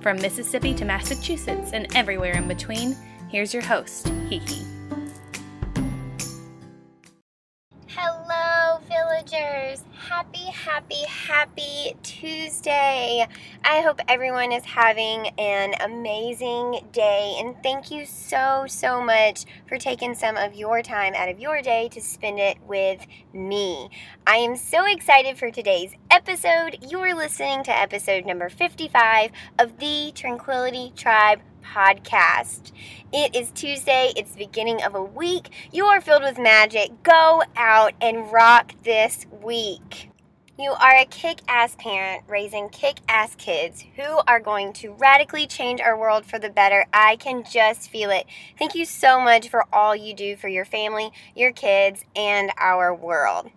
From Mississippi to Massachusetts and everywhere in between, here's your host, Hiki. Hello, villagers. Happy, happy, happy Tuesday. I hope everyone is having an amazing day. And thank you so, so much for taking some of your time out of your day to spend it with me. I am so excited for today's episode. You're listening to episode number 55 of the Tranquility Tribe podcast. It is Tuesday, it's the beginning of a week. You are filled with magic. Go out and rock this week. You are a kick ass parent raising kick ass kids who are going to radically change our world for the better. I can just feel it. Thank you so much for all you do for your family, your kids, and our world.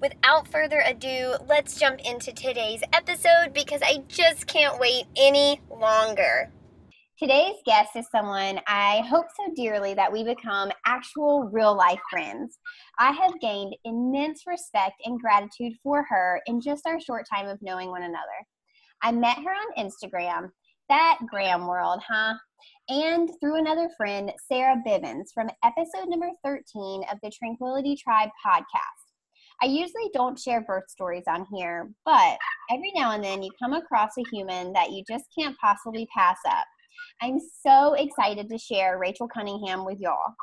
Without further ado, let's jump into today's episode because I just can't wait any longer. Today's guest is someone I hope so dearly that we become actual real life friends. I have gained immense respect and gratitude for her in just our short time of knowing one another. I met her on Instagram, that gram world, huh? And through another friend, Sarah Bivens, from episode number 13 of the Tranquility Tribe podcast. I usually don't share birth stories on here, but every now and then you come across a human that you just can't possibly pass up. I'm so excited to share Rachel Cunningham with y'all.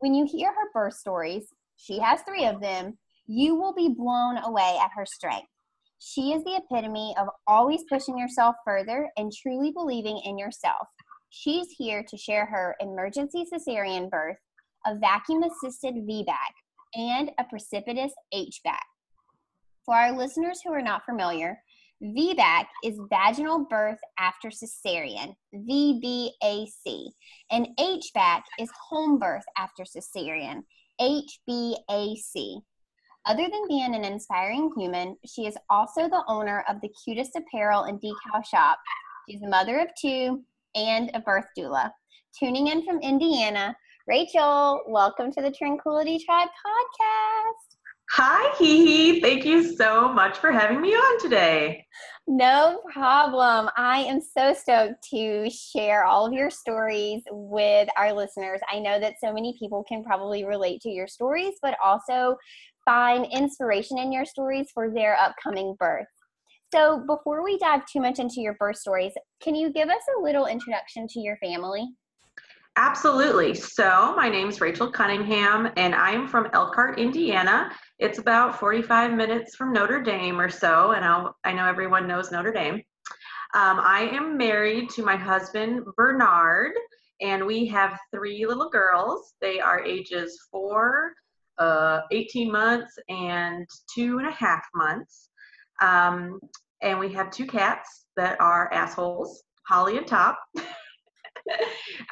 When you hear her birth stories, she has three of them, you will be blown away at her strength. She is the epitome of always pushing yourself further and truly believing in yourself. She's here to share her emergency cesarean birth, a vacuum assisted VBAC, and a precipitous HBAC. For our listeners who are not familiar, VBAC is vaginal birth after cesarean, VBAC, and HBAC is home birth after cesarean, HBAC. Other than being an inspiring human, she is also the owner of the cutest apparel and decal shop. She's a mother of two and a birth doula. Tuning in from Indiana, Rachel, welcome to the Tranquility Tribe podcast. Hi, Hee Thank you so much for having me on today. No problem. I am so stoked to share all of your stories with our listeners. I know that so many people can probably relate to your stories, but also find inspiration in your stories for their upcoming birth. So, before we dive too much into your birth stories, can you give us a little introduction to your family? Absolutely. So, my name is Rachel Cunningham, and I'm from Elkhart, Indiana. It's about 45 minutes from Notre Dame or so, and I'll, i know everyone knows Notre Dame. Um, I am married to my husband, Bernard, and we have three little girls. They are ages four, uh, 18 months, and two and a half months. Um, and we have two cats that are assholes, Holly and Top.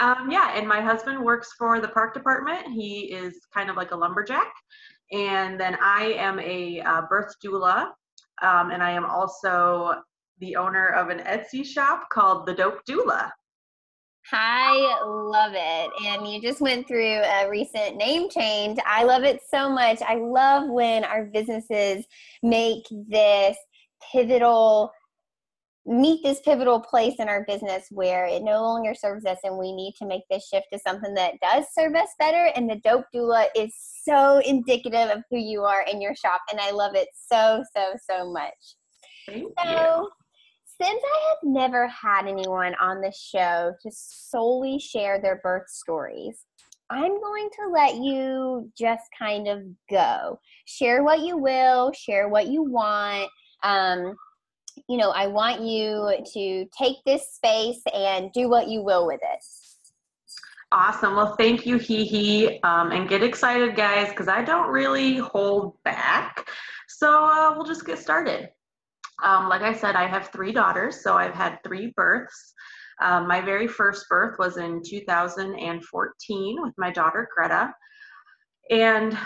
um, yeah, and my husband works for the park department. He is kind of like a lumberjack. And then I am a uh, birth doula, um, and I am also the owner of an Etsy shop called The Dope Doula. I love it. And you just went through a recent name change. I love it so much. I love when our businesses make this pivotal meet this pivotal place in our business where it no longer serves us and we need to make this shift to something that does serve us better and the dope doula is so indicative of who you are in your shop and i love it so so so much Thank so you. since i have never had anyone on the show to solely share their birth stories I'm going to let you just kind of go. Share what you will, share what you want. Um, you know, I want you to take this space and do what you will with it. Awesome. Well, thank you, Hee Hee. Um, and get excited, guys, because I don't really hold back. So uh, we'll just get started. Um, like I said, I have three daughters, so I've had three births. Um, my very first birth was in 2014 with my daughter Greta, and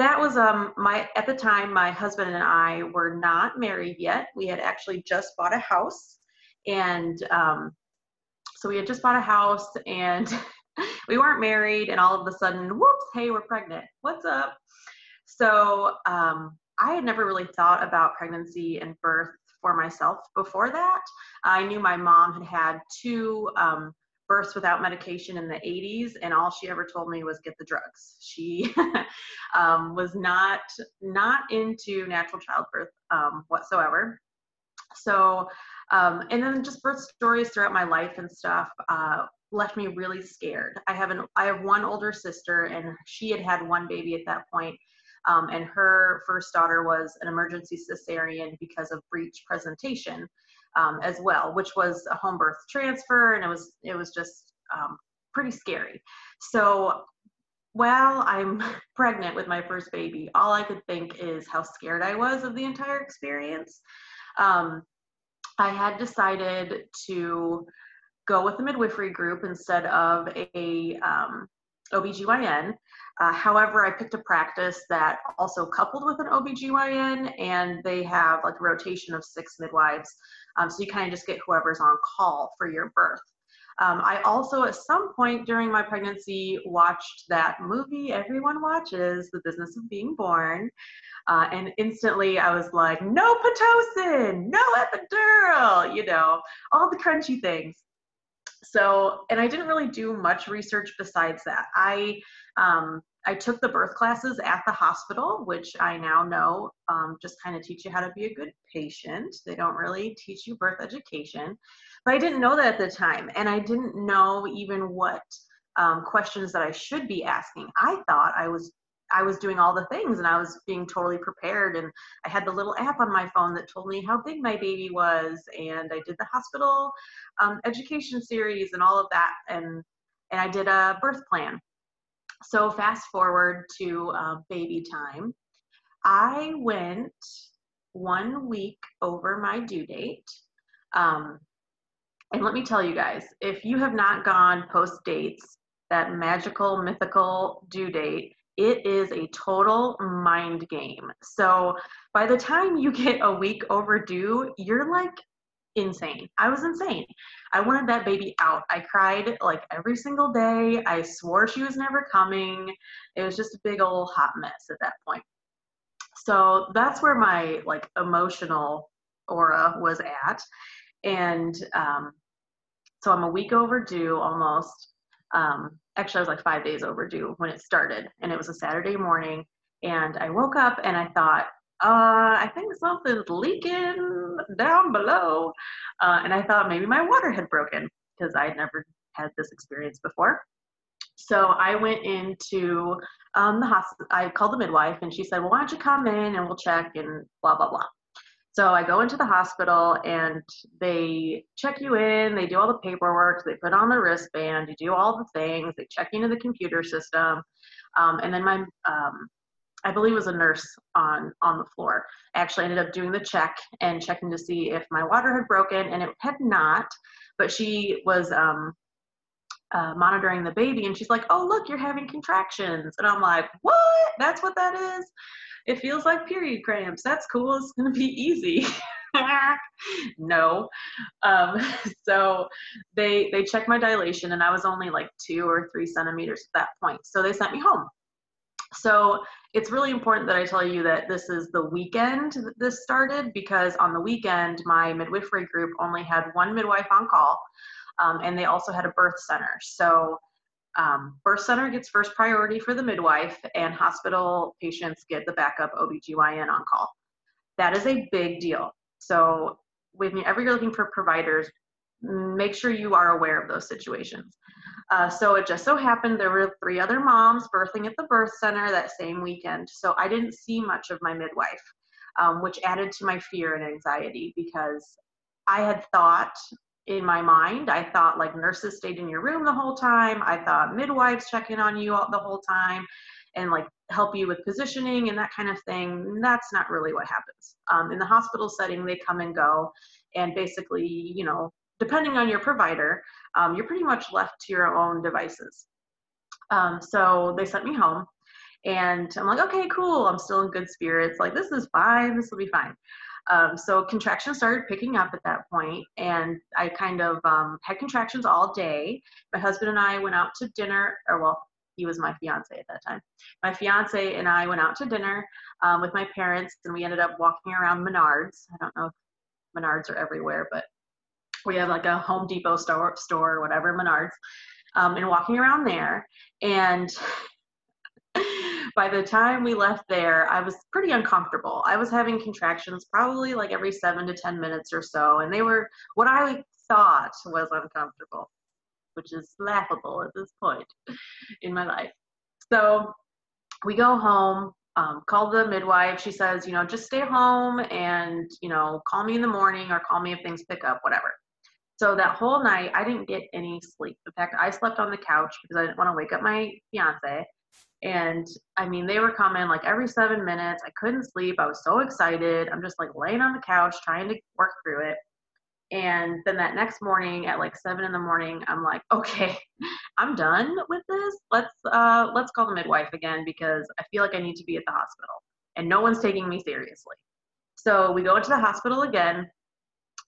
that was um my at the time my husband and I were not married yet. We had actually just bought a house, and um, so we had just bought a house and we weren't married, and all of a sudden, whoops, hey, we're pregnant. What's up? So um, I had never really thought about pregnancy and birth for myself before that. I knew my mom had had two um, births without medication in the 80s, and all she ever told me was get the drugs. She um, was not not into natural childbirth um, whatsoever. So, um, and then just birth stories throughout my life and stuff. Uh, left me really scared. I have an I have one older sister and she had had one baby at that point um, and her first daughter was an emergency cesarean because of breech presentation um, as well, which was a home birth transfer, and it was it was just um, pretty scary. So while I'm pregnant with my first baby, all I could think is how scared I was of the entire experience. Um, I had decided to go with the midwifery group instead of a um, OBGYN. Uh, however, I picked a practice that also coupled with an OBGYN, and they have like a rotation of six midwives. Um, so you kind of just get whoever's on call for your birth. Um, I also, at some point during my pregnancy, watched that movie everyone watches, The Business of Being Born. Uh, and instantly I was like, no Pitocin, no epidural, you know, all the crunchy things. So, and I didn't really do much research besides that. I um, I took the birth classes at the hospital, which I now know um, just kind of teach you how to be a good patient. They don't really teach you birth education, but I didn't know that at the time, and I didn't know even what um, questions that I should be asking. I thought I was I was doing all the things and I was being totally prepared. And I had the little app on my phone that told me how big my baby was. And I did the hospital um, education series and all of that. And, and I did a birth plan. So fast forward to uh, baby time. I went one week over my due date. Um, and let me tell you guys, if you have not gone post dates, that magical, mythical due date, it is a total mind game. So by the time you get a week overdue, you're like insane. I was insane. I wanted that baby out. I cried like every single day. I swore she was never coming. It was just a big old hot mess at that point. So that's where my like emotional aura was at. And um, so I'm a week overdue almost. Um, actually, I was like five days overdue when it started, and it was a Saturday morning. And I woke up and I thought, uh, I think something's leaking down below. Uh, and I thought maybe my water had broken because I'd never had this experience before. So I went into um, the hospital. I called the midwife and she said, Well, why don't you come in and we'll check and blah, blah, blah. So I go into the hospital and they check you in, they do all the paperwork, they put on the wristband, you do all the things, they check you into the computer system. Um, and then my um, I believe it was a nurse on on the floor. I Actually ended up doing the check and checking to see if my water had broken, and it had not. But she was um, uh, monitoring the baby, and she's like, "Oh, look, you're having contractions," and I'm like, "What? That's what that is? It feels like period cramps. That's cool. It's gonna be easy." no. Um, so they they checked my dilation, and I was only like two or three centimeters at that point. So they sent me home. So it's really important that I tell you that this is the weekend that this started because on the weekend, my midwifery group only had one midwife on call um, and they also had a birth center. So um, birth center gets first priority for the midwife and hospital patients get the backup OBGYN on call. That is a big deal. So whenever you're looking for providers, make sure you are aware of those situations. Uh, so it just so happened there were three other moms birthing at the birth center that same weekend. So I didn't see much of my midwife, um, which added to my fear and anxiety because I had thought in my mind, I thought like nurses stayed in your room the whole time. I thought midwives checking on you all, the whole time. And like help you with positioning and that kind of thing. That's not really what happens. Um, in the hospital setting, they come and go, and basically, you know, depending on your provider, um, you're pretty much left to your own devices. Um, so they sent me home, and I'm like, okay, cool. I'm still in good spirits. Like, this is fine. This will be fine. Um, so contractions started picking up at that point, and I kind of um, had contractions all day. My husband and I went out to dinner, or well, he was my fiance at that time. My fiance and I went out to dinner um, with my parents, and we ended up walking around Menards. I don't know if Menards are everywhere, but we have like a Home Depot store, store or whatever, Menards, um, and walking around there. And by the time we left there, I was pretty uncomfortable. I was having contractions probably like every seven to 10 minutes or so, and they were what I thought was uncomfortable, which is laughable at this point in my life. So we go home, um, call the midwife. She says, you know, just stay home and, you know, call me in the morning or call me if things pick up, whatever. So that whole night, I didn't get any sleep. In fact, I slept on the couch because I didn't want to wake up my fiance. And I mean, they were coming like every seven minutes. I couldn't sleep. I was so excited. I'm just like laying on the couch trying to work through it. And then that next morning at like seven in the morning, I'm like, okay, I'm done with this. Let's uh, let's call the midwife again because I feel like I need to be at the hospital, and no one's taking me seriously. So we go into the hospital again.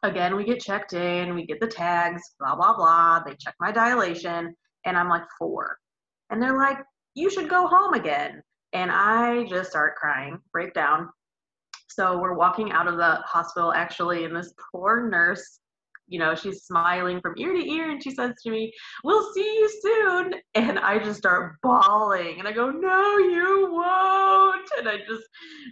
Again, we get checked in. We get the tags. Blah blah blah. They check my dilation, and I'm like four, and they're like, you should go home again. And I just start crying, break down. So we're walking out of the hospital actually, and this poor nurse, you know, she's smiling from ear to ear, and she says to me, We'll see you soon. I just start bawling, and I go, No, you won't. And I just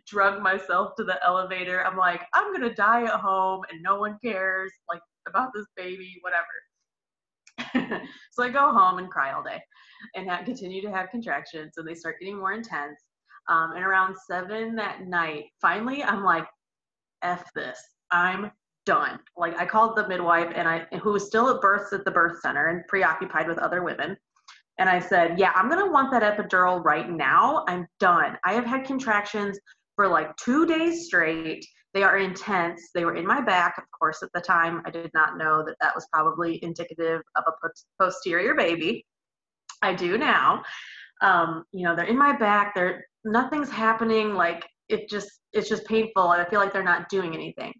drug myself to the elevator. I'm like, I'm gonna die at home, and no one cares, like, about this baby, whatever. so I go home and cry all day and have, continue to have contractions. And they start getting more intense. Um, and around seven that night, finally, I'm like, F this. I'm done. Like I called the midwife and I who was still at births at the birth center and preoccupied with other women. And I said, Yeah, I'm gonna want that epidural right now. I'm done. I have had contractions for like two days straight. They are intense. They were in my back, of course, at the time. I did not know that that was probably indicative of a posterior baby. I do now. Um, you know, they're in my back. They're nothing's happening. Like it just, it's just painful. I feel like they're not doing anything.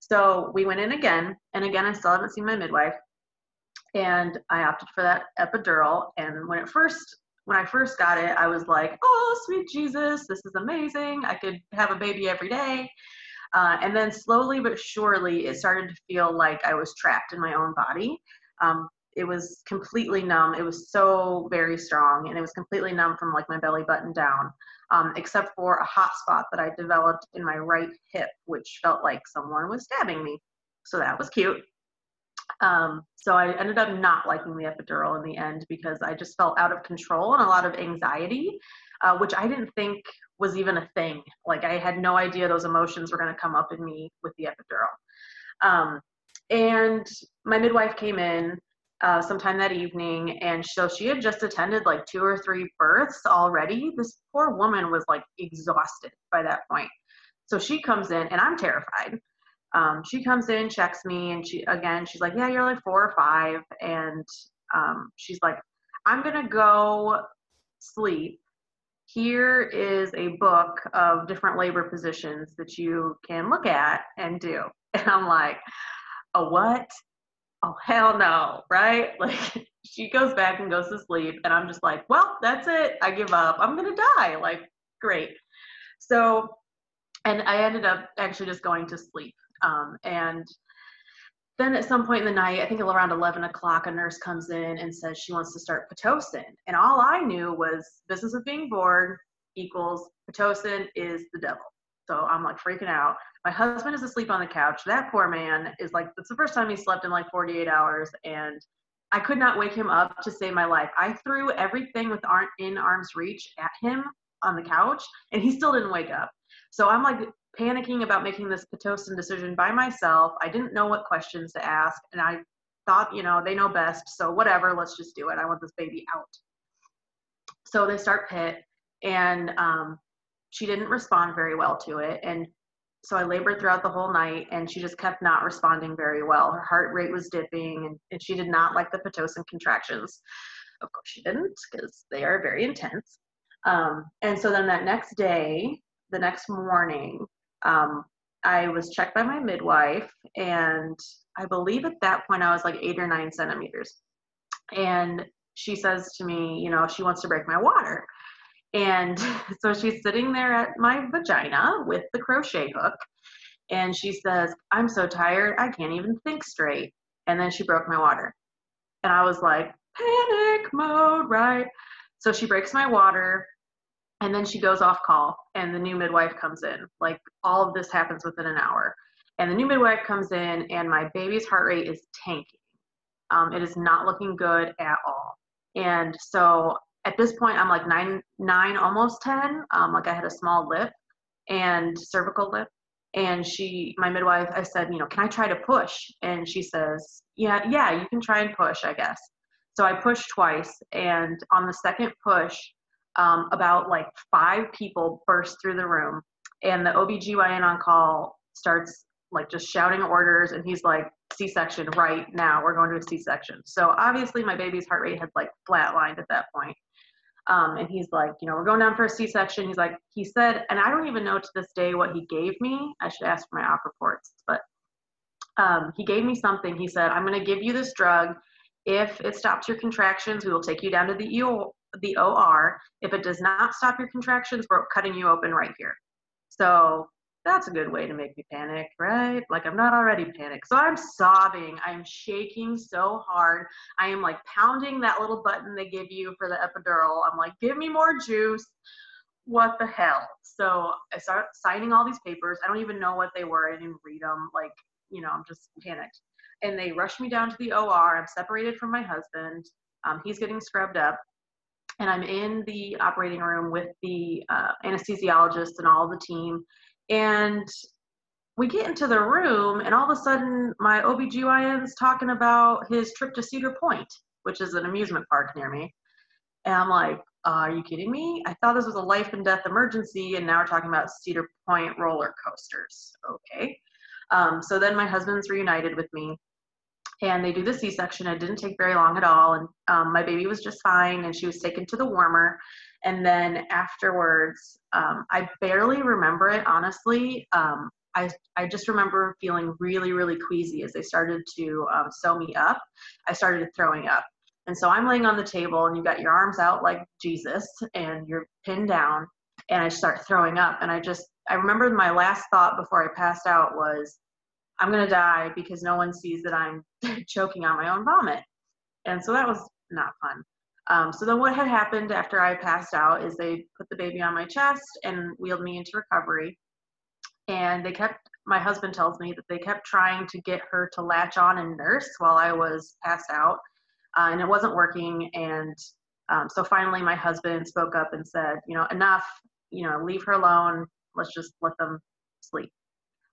So we went in again, and again, I still haven't seen my midwife. And I opted for that epidural. And when it first, when I first got it, I was like, "Oh, sweet Jesus, this is amazing! I could have a baby every day." Uh, and then slowly but surely, it started to feel like I was trapped in my own body. Um, it was completely numb. It was so very strong, and it was completely numb from like my belly button down, um, except for a hot spot that I developed in my right hip, which felt like someone was stabbing me. So that was cute. Um, so I ended up not liking the epidural in the end because I just felt out of control and a lot of anxiety, uh, which I didn't think was even a thing. Like I had no idea those emotions were going to come up in me with the epidural. Um, and my midwife came in uh, sometime that evening, and so she had just attended like two or three births already. This poor woman was like exhausted by that point. So she comes in, and I'm terrified. Um, she comes in, checks me, and she again, she's like, "Yeah, you're like four or five. and um, she's like, "I'm gonna go sleep." Here is a book of different labor positions that you can look at and do. And I'm like, a what? oh hell no right like she goes back and goes to sleep and i'm just like well that's it i give up i'm gonna die like great so and i ended up actually just going to sleep um, and then at some point in the night i think around 11 o'clock a nurse comes in and says she wants to start pitocin and all i knew was business of being born equals pitocin is the devil so I'm like freaking out. My husband is asleep on the couch. That poor man is like, it's the first time he slept in like 48 hours. And I could not wake him up to save my life. I threw everything with in arm's reach at him on the couch and he still didn't wake up. So I'm like panicking about making this Pitocin decision by myself. I didn't know what questions to ask. And I thought, you know, they know best. So whatever, let's just do it. I want this baby out. So they start pit and um, she didn't respond very well to it. And so I labored throughout the whole night, and she just kept not responding very well. Her heart rate was dipping, and, and she did not like the pitocin contractions. Of course, she didn't, because they are very intense. Um, and so then that next day, the next morning, um, I was checked by my midwife, and I believe at that point I was like eight or nine centimeters. And she says to me, you know, she wants to break my water. And so she's sitting there at my vagina with the crochet hook. And she says, I'm so tired, I can't even think straight. And then she broke my water. And I was like, panic mode, right? So she breaks my water and then she goes off call and the new midwife comes in. Like all of this happens within an hour. And the new midwife comes in and my baby's heart rate is tanking. Um, it is not looking good at all. And so at this point, I'm like nine, nine, almost 10. Um, like I had a small lip and cervical lip. And she, my midwife, I said, you know, can I try to push? And she says, yeah, yeah, you can try and push, I guess. So I pushed twice. And on the second push, um, about like five people burst through the room. And the OBGYN on call starts like just shouting orders. And he's like, C section right now. We're going to a C section. So obviously, my baby's heart rate had like flatlined at that point. Um, and he's like, you know, we're going down for a C-section. He's like, he said, and I don't even know to this day what he gave me. I should ask for my op reports, but um, he gave me something. He said, I'm going to give you this drug. If it stops your contractions, we will take you down to the, the OR. If it does not stop your contractions, we're cutting you open right here. So that's a good way to make me panic, right? Like I'm not already panicked. So I'm sobbing. I'm shaking so hard. I am like pounding that little button they give you for the epidural. I'm like, give me more juice. What the hell? So I start signing all these papers. I don't even know what they were. I didn't read them. Like, you know, I'm just panicked. And they rush me down to the OR. I'm separated from my husband. Um, he's getting scrubbed up and I'm in the operating room with the uh, anesthesiologist and all the team. And we get into the room, and all of a sudden, my OBGYN's talking about his trip to Cedar Point, which is an amusement park near me. And I'm like, uh, are you kidding me? I thought this was a life and death emergency, and now we're talking about Cedar Point roller coasters. Okay. Um, so then my husband's reunited with me, and they do the C-section. It didn't take very long at all, and um, my baby was just fine, and she was taken to the warmer. And then afterwards, um, I barely remember it, honestly. Um, I, I just remember feeling really, really queasy as they started to um, sew me up. I started throwing up. And so I'm laying on the table, and you got your arms out like Jesus, and you're pinned down, and I start throwing up. And I just, I remember my last thought before I passed out was, I'm going to die because no one sees that I'm choking on my own vomit. And so that was not fun. Um, so then what had happened after I passed out is they put the baby on my chest and wheeled me into recovery. And they kept, my husband tells me that they kept trying to get her to latch on and nurse while I was passed out. Uh, and it wasn't working. And um, so finally my husband spoke up and said, you know, enough, you know, leave her alone. Let's just let them sleep.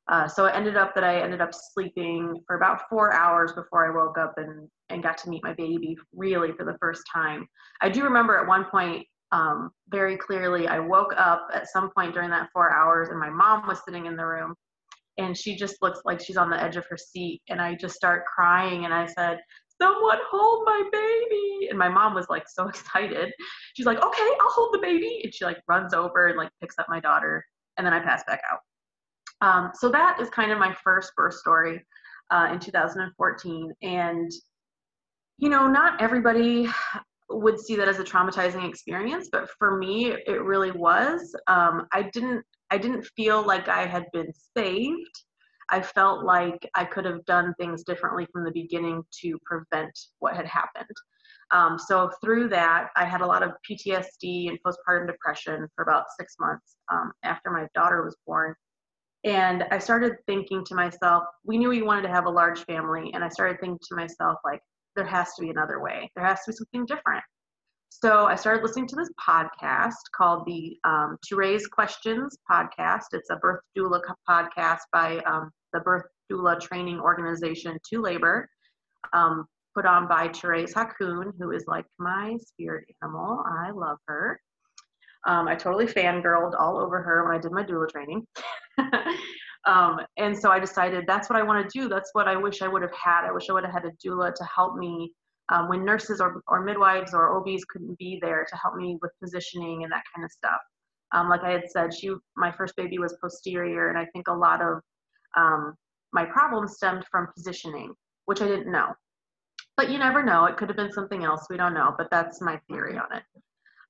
Uh, so it ended up that I ended up sleeping for about four hours before I woke up and, and got to meet my baby really for the first time. I do remember at one point um, very clearly, I woke up at some point during that four hours and my mom was sitting in the room and she just looks like she's on the edge of her seat. And I just start crying and I said, Someone hold my baby. And my mom was like so excited. She's like, Okay, I'll hold the baby. And she like runs over and like picks up my daughter. And then I pass back out. Um, so that is kind of my first birth story uh, in 2014. And, you know, not everybody would see that as a traumatizing experience, but for me, it really was. Um, I didn't, I didn't feel like I had been saved. I felt like I could have done things differently from the beginning to prevent what had happened. Um, so through that, I had a lot of PTSD and postpartum depression for about six months um, after my daughter was born. And I started thinking to myself, we knew we wanted to have a large family. And I started thinking to myself, like, there has to be another way. There has to be something different. So I started listening to this podcast called the um, To Raise Questions podcast. It's a birth doula podcast by um, the Birth Doula Training Organization To Labor, um, put on by Therese Hakoun, who is like my spirit animal. I love her. Um, I totally fangirled all over her when I did my doula training. um, and so I decided that's what I want to do. That's what I wish I would have had. I wish I would have had a doula to help me um, when nurses or, or midwives or OBs couldn't be there to help me with positioning and that kind of stuff. Um, like I had said, she my first baby was posterior, and I think a lot of um, my problems stemmed from positioning, which I didn't know. But you never know; it could have been something else. We don't know, but that's my theory on it.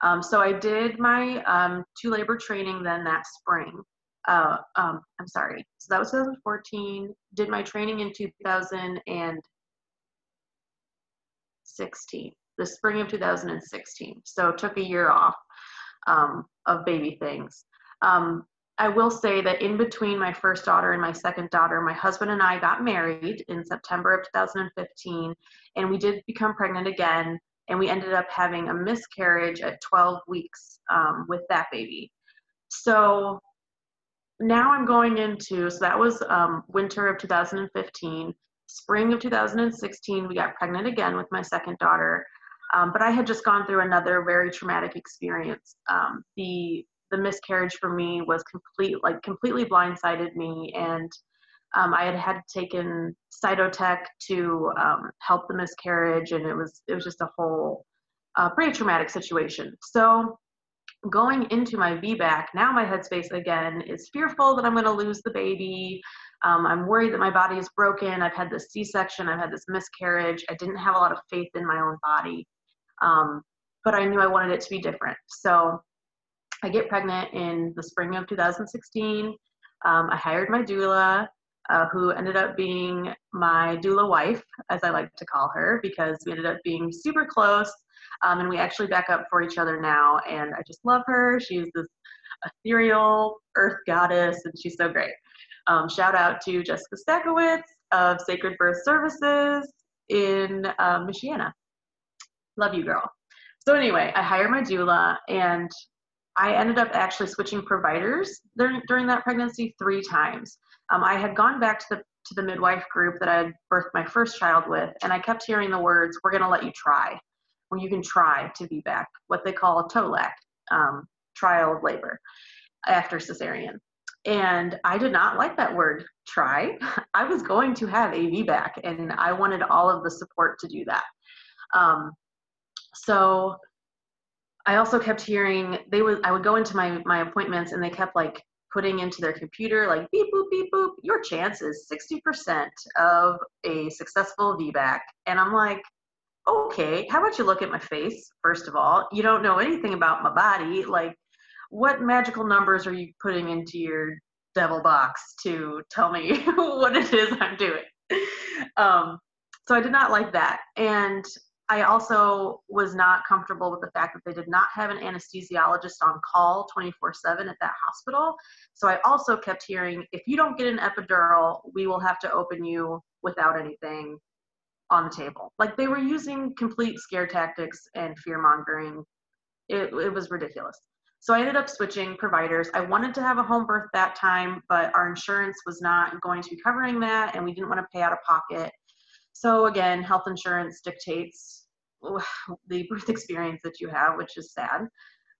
Um, so I did my um, To Labor training then that spring. Uh, um, I'm sorry. So that was 2014. Did my training in 2016, the spring of 2016. So took a year off um, of baby things. Um, I will say that in between my first daughter and my second daughter, my husband and I got married in September of 2015, and we did become pregnant again, and we ended up having a miscarriage at 12 weeks um, with that baby. So now I'm going into, so that was um, winter of 2015. Spring of 2016, we got pregnant again with my second daughter. Um, but I had just gone through another very traumatic experience. Um, the the miscarriage for me was complete, like completely blindsided me, and um, I had had taken Cytotec to um, help the miscarriage, and it was it was just a whole uh, pretty traumatic situation. So going into my VBAC, now my headspace again is fearful that I'm going to lose the baby. Um, I'm worried that my body is broken. I've had this C-section. I've had this miscarriage. I didn't have a lot of faith in my own body. Um, but I knew I wanted it to be different. So I get pregnant in the spring of 2016. Um, I hired my doula, uh, who ended up being my doula wife, as I like to call her, because we ended up being super close. Um, and we actually back up for each other now. And I just love her. She's this ethereal earth goddess, and she's so great. Um, shout out to Jessica Stakowitz of Sacred Birth Services in um, Michiana. Love you, girl. So anyway, I hired my doula, and I ended up actually switching providers during, during that pregnancy three times. Um, I had gone back to the to the midwife group that I had birthed my first child with, and I kept hearing the words, "We're going to let you try, or you can try to VBAC," what they call a TOLAC, um, trial of labor after cesarean. And I did not like that word, try. I was going to have a VBAC, and I wanted all of the support to do that. Um, so I also kept hearing they would I would go into my my appointments and they kept like putting into their computer like beep boop beep boop your chance is 60% of a successful VBAC and I'm like okay how about you look at my face first of all? You don't know anything about my body. Like what magical numbers are you putting into your devil box to tell me what it is I'm doing? Um so I did not like that. And I also was not comfortable with the fact that they did not have an anesthesiologist on call 24 7 at that hospital. So I also kept hearing if you don't get an epidural, we will have to open you without anything on the table. Like they were using complete scare tactics and fear mongering. It, it was ridiculous. So I ended up switching providers. I wanted to have a home birth that time, but our insurance was not going to be covering that, and we didn't want to pay out of pocket. So again, health insurance dictates the birth experience that you have, which is sad.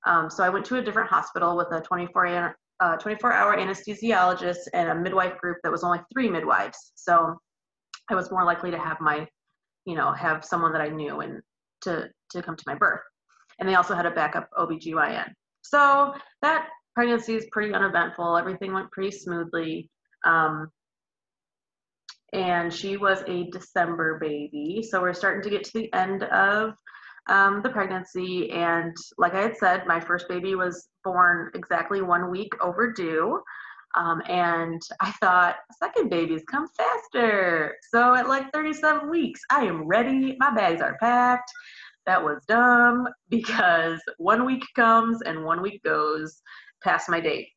Um, so I went to a different hospital with a 24 uh, 24 hour anesthesiologist and a midwife group that was only three midwives. So I was more likely to have my, you know, have someone that I knew and to, to come to my birth. And they also had a backup OBGYN. So that pregnancy is pretty uneventful. Everything went pretty smoothly. Um, and she was a December baby. So we're starting to get to the end of um, the pregnancy. And like I had said, my first baby was born exactly one week overdue. Um, and I thought, second babies come faster. So at like 37 weeks, I am ready. My bags are packed. That was dumb because one week comes and one week goes past my date,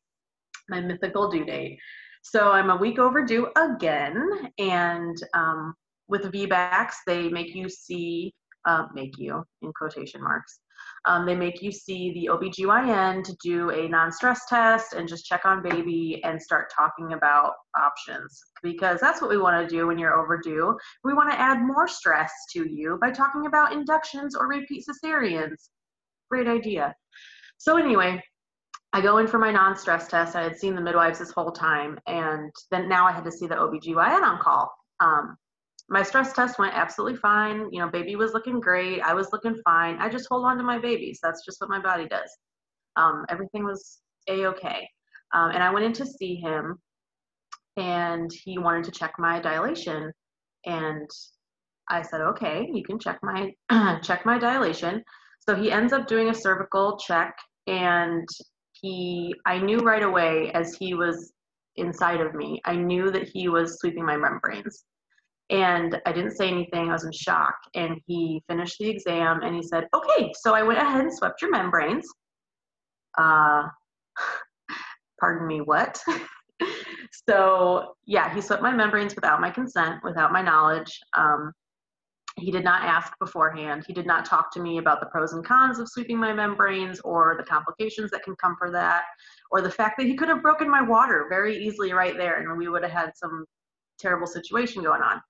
my mythical due date. So I'm a week overdue again. And um, with VBACs, they make you see, uh, make you in quotation marks, um, they make you see the OBGYN to do a non stress test and just check on baby and start talking about options because that's what we want to do when you're overdue. We want to add more stress to you by talking about inductions or repeat cesareans. Great idea. So anyway, I go in for my non-stress test. I had seen the midwives this whole time, and then now I had to see the OBGYN on call. Um, my stress test went absolutely fine. You know, baby was looking great. I was looking fine. I just hold on to my babies. That's just what my body does. Um, everything was a-okay. Um, and I went in to see him, and he wanted to check my dilation. And I said, okay, you can check my check my dilation. So he ends up doing a cervical check, and he I knew right away as he was inside of me, I knew that he was sweeping my membranes. And I didn't say anything, I was in shock. And he finished the exam and he said, Okay, so I went ahead and swept your membranes. Uh, pardon me, what? so, yeah, he swept my membranes without my consent, without my knowledge. Um, he did not ask beforehand. He did not talk to me about the pros and cons of sweeping my membranes or the complications that can come for that, or the fact that he could have broken my water very easily right there and we would have had some terrible situation going on.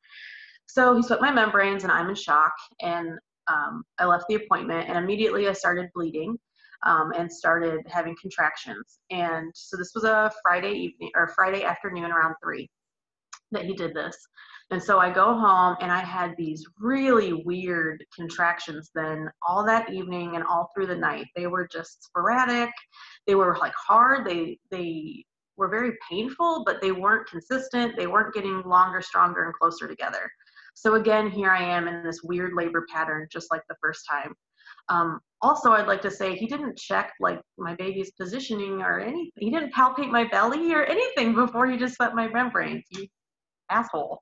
So he swept my membranes and I'm in shock. And um, I left the appointment and immediately I started bleeding um, and started having contractions. And so this was a Friday evening or Friday afternoon around three that he did this. And so I go home and I had these really weird contractions then all that evening and all through the night. They were just sporadic. They were like hard. They they were very painful, but they weren't consistent. They weren't getting longer, stronger, and closer together. So again, here I am in this weird labor pattern, just like the first time. Um, also, I'd like to say he didn't check like my baby's positioning or anything. He didn't palpate my belly or anything before he just swept my membranes. He asshole.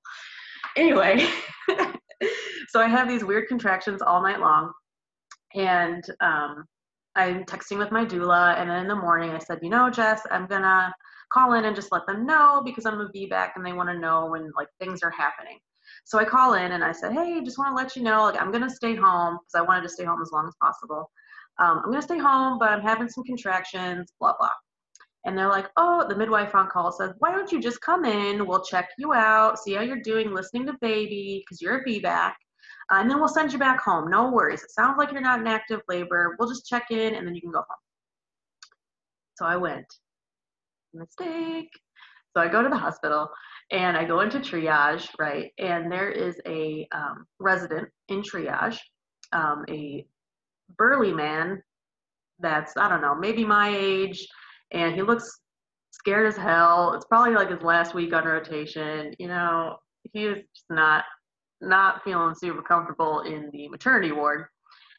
Anyway, so I have these weird contractions all night long, and um, I'm texting with my doula, and then in the morning I said, you know, Jess, I'm gonna call in and just let them know because I'm a VBAC and they want to know when like things are happening. So I call in and I said, hey, just want to let you know, like I'm gonna stay home because I wanted to stay home as long as possible. Um, I'm gonna stay home, but I'm having some contractions, blah blah. And they're like, oh, the midwife on call says, why don't you just come in? We'll check you out, see how you're doing, listening to baby, because you're a VBAC. Uh, and then we'll send you back home. No worries. It sounds like you're not in active labor. We'll just check in and then you can go home. So I went. Mistake. So I go to the hospital and I go into triage, right? And there is a um, resident in triage, um, a burly man that's, I don't know, maybe my age, and he looks scared as hell. It's probably like his last week on rotation. You know, he is just not not feeling super comfortable in the maternity ward.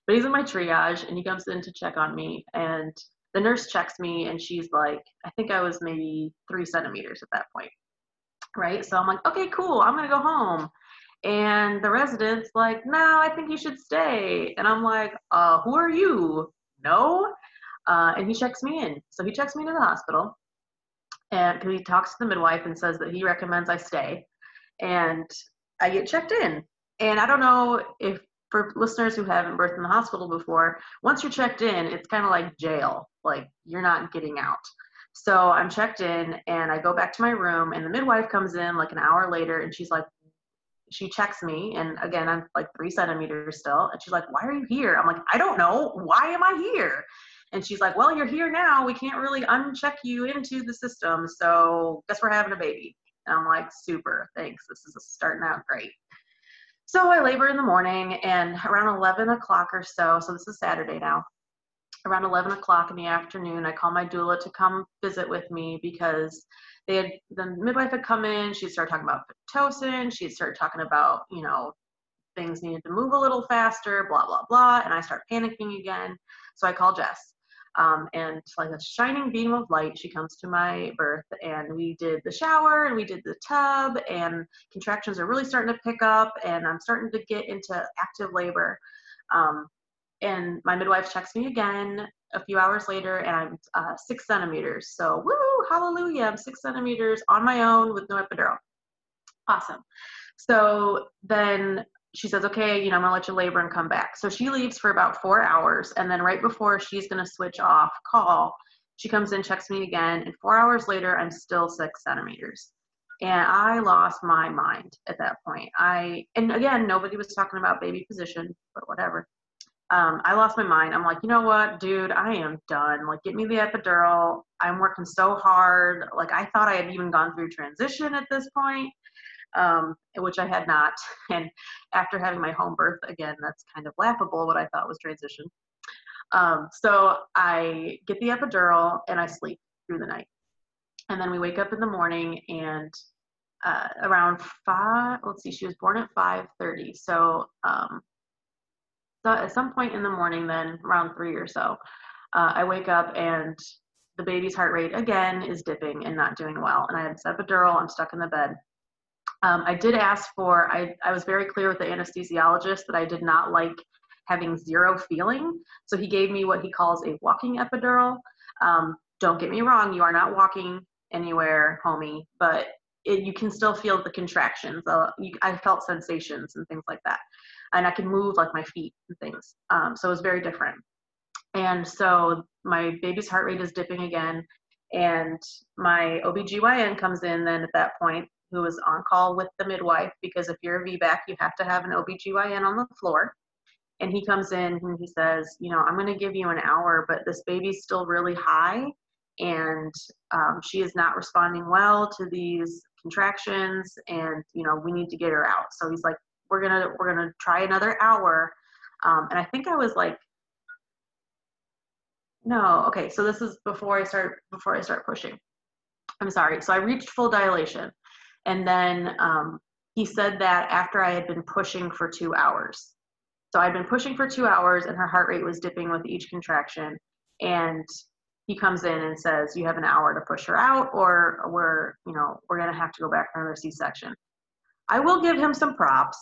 But he's in my triage and he comes in to check on me and the nurse checks me and she's like, I think I was maybe three centimeters at that point. Right? So I'm like, okay, cool, I'm gonna go home. And the resident's like, no, I think you should stay. And I'm like, uh, who are you? No. Uh, and he checks me in. So he checks me into the hospital, and he talks to the midwife and says that he recommends I stay. And I get checked in. And I don't know if for listeners who haven't birthed in the hospital before, once you're checked in, it's kind of like jail. Like you're not getting out. So I'm checked in and I go back to my room and the midwife comes in like an hour later and she's like, she checks me and again I'm like three centimeters still and she's like, Why are you here? I'm like, I don't know. Why am I here? And she's like, Well, you're here now. We can't really uncheck you into the system. So guess we're having a baby. And I'm like, Super, thanks. This is starting out great. So I labor in the morning and around 11 o'clock or so, so this is Saturday now, around 11 o'clock in the afternoon, I call my doula to come visit with me because they had, the midwife had come in, she started talking about Pitocin, she started talking about, you know, things needed to move a little faster, blah, blah, blah, and I start panicking again. So I call Jess. Um, and like a shining beam of light, she comes to my birth, and we did the shower and we did the tub, and contractions are really starting to pick up, and I'm starting to get into active labor. Um, and my midwife checks me again a few hours later, and I'm uh, six centimeters. So, woo, hallelujah! I'm six centimeters on my own with no epidural. Awesome. So then she says, okay, you know, I'm gonna let you labor and come back. So she leaves for about four hours, and then right before she's gonna switch off call, she comes in, checks me again, and four hours later, I'm still six centimeters. And I lost my mind at that point. I and again, nobody was talking about baby position, but whatever. um, I lost my mind. I'm like, you know what, dude, I am done. Like, get me the epidural. I'm working so hard. Like, I thought I had even gone through transition at this point, um, which I had not. And after having my home birth, again, that's kind of laughable what I thought was transition. Um, so I get the epidural and I sleep through the night. And then we wake up in the morning and uh, around five, let's see, she was born at 5.30. So um, so at some point in the morning, then around three or so, uh, I wake up and the baby's heart rate again is dipping and not doing well. And I have had epidural. I'm stuck in the bed. Um, I did ask for. I I was very clear with the anesthesiologist that I did not like having zero feeling. So he gave me what he calls a walking epidural. Um, don't get me wrong, you are not walking anywhere, homie, but it, you can still feel the contractions. Uh, you, I felt sensations and things like that and I can move like my feet and things. Um, so it was very different. And so my baby's heart rate is dipping again. And my OBGYN comes in then at that point, who was on call with the midwife, because if you're a VBAC, you have to have an OBGYN on the floor. And he comes in and he says, You know, I'm going to give you an hour, but this baby's still really high and um, she is not responding well to these contractions and you know we need to get her out. So he's like we're gonna we're gonna try another hour. Um, and i think i was like no okay so this is before i start before i start pushing. I'm sorry. So i reached full dilation and then um, he said that after i had been pushing for two hours. So i'd been pushing for two hours and her heart rate was dipping with each contraction. And he comes in and says you have an hour to push her out or we're you know we're to have to go back for another c-section. I will give him some props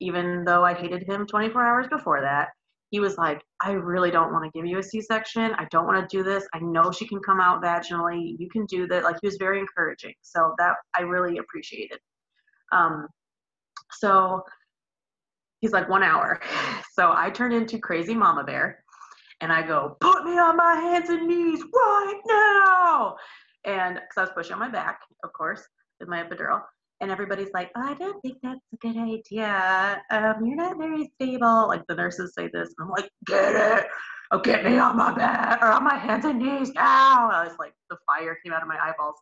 even though I hated him 24 hours before that, he was like, I really don't want to give you a C section. I don't want to do this. I know she can come out vaginally. You can do that. Like, he was very encouraging. So, that I really appreciated. Um, so, he's like, one hour. So, I turn into crazy mama bear and I go, put me on my hands and knees right now. And because I was pushing on my back, of course, with my epidural and everybody's like, oh, I don't think that's a good idea. Um, you're not very stable. Like the nurses say this, and I'm like, get it. Oh, get me on my bed or on my hands and knees now. I was like, the fire came out of my eyeballs.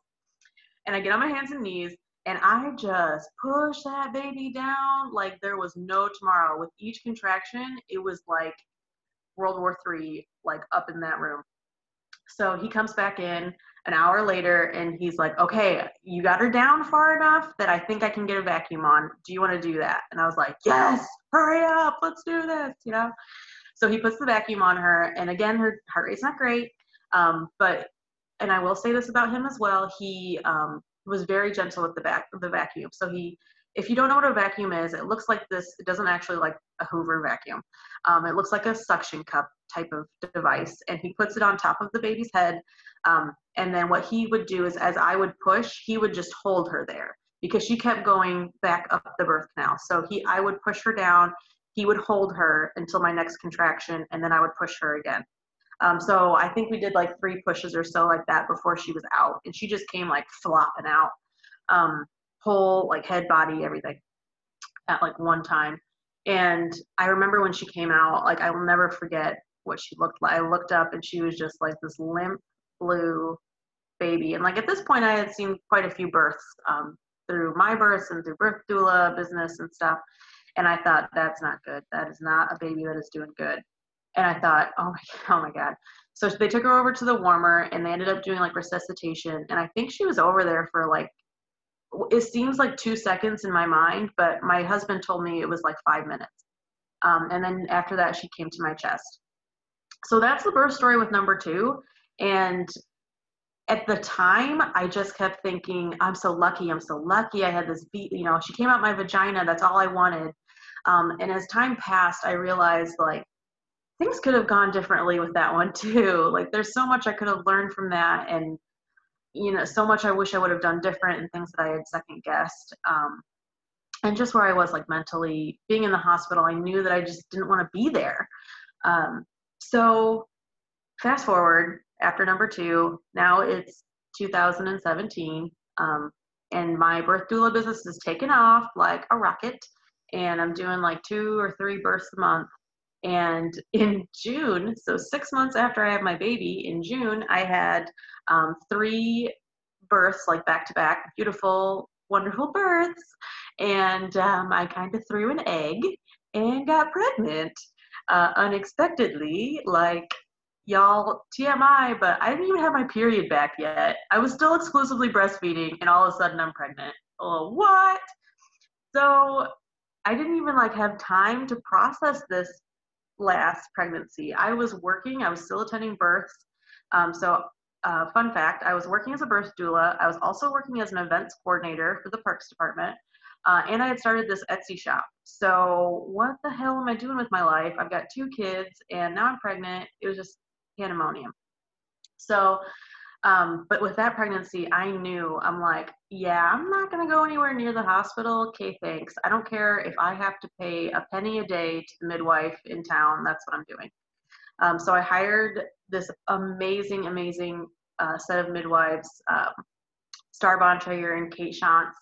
And I get on my hands and knees and I just push that baby down like there was no tomorrow. With each contraction, it was like World War Three, like up in that room. So he comes back in an hour later and he's like, okay, you got her down far enough that I think I can get a vacuum on. Do you want to do that? And I was like, yes, hurry up, let's do this, you know? So he puts the vacuum on her, and again, her heart rate's not great. Um, but, and I will say this about him as well, he um, was very gentle with the back the vacuum. So he, if you don't know what a vacuum is, it looks like this. It doesn't actually like a Hoover vacuum. Um, it looks like a suction cup type of device, and he puts it on top of the baby's head. Um, and then what he would do is, as I would push, he would just hold her there because she kept going back up the birth canal. So he, I would push her down. He would hold her until my next contraction, and then I would push her again. Um, so I think we did like three pushes or so like that before she was out, and she just came like flopping out, um, whole like head, body, everything, at like one time. And I remember when she came out, like I will never forget what she looked like. I looked up and she was just like this limp blue baby. And like at this point, I had seen quite a few births um, through my births and through birth doula business and stuff. And I thought, that's not good. That is not a baby that is doing good. And I thought, oh my, oh my God. So they took her over to the warmer and they ended up doing like resuscitation. And I think she was over there for like, it seems like two seconds in my mind, but my husband told me it was like five minutes. Um, and then after that, she came to my chest. So that's the birth story with number two. And at the time, I just kept thinking, I'm so lucky. I'm so lucky. I had this beat, you know, she came out my vagina. That's all I wanted. Um, and as time passed, I realized like things could have gone differently with that one too. Like there's so much I could have learned from that. And, you know, so much I wish I would have done different and things that I had second guessed. Um, and just where I was like mentally being in the hospital, I knew that I just didn't want to be there. Um, so fast forward after number two, now it's 2017, um, and my birth doula business is taken off like a rocket, and I'm doing like two or three births a month. And in June, so six months after I had my baby, in June, I had um, three births, like back to back, beautiful, wonderful births. And um, I kind of threw an egg and got pregnant uh, unexpectedly. Like, y'all, TMI, but I didn't even have my period back yet. I was still exclusively breastfeeding, and all of a sudden I'm pregnant. Oh, what? So I didn't even like have time to process this last pregnancy. I was working, I was still attending births. Um, so, uh, fun fact I was working as a birth doula. I was also working as an events coordinator for the Parks Department. Uh, and I had started this Etsy shop. So, what the hell am I doing with my life? I've got two kids and now I'm pregnant. It was just pandemonium. So, um, but with that pregnancy, I knew I'm like, yeah, I'm not going to go anywhere near the hospital. Okay, thanks. I don't care if I have to pay a penny a day to the midwife in town. That's what I'm doing. Um, so I hired this amazing, amazing uh, set of midwives, um, Star Bontrager and Kate Shantz,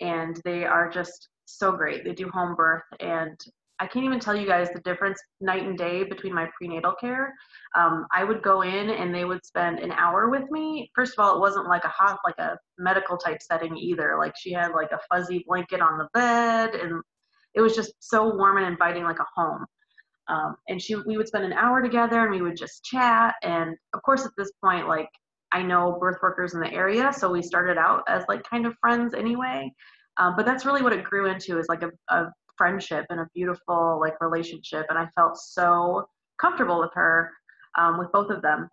and they are just so great. They do home birth, and I can't even tell you guys the difference night and day between my prenatal care. Um, I would go in and they would spend an hour with me. First of all, it wasn't like a hot, like a medical type setting either. Like she had like a fuzzy blanket on the bed, and it was just so warm and inviting, like a home. Um, and she, we would spend an hour together, and we would just chat. And of course, at this point, like I know birth workers in the area, so we started out as like kind of friends anyway. Um, but that's really what it grew into is like a, a friendship and a beautiful like relationship and i felt so comfortable with her um, with both of them.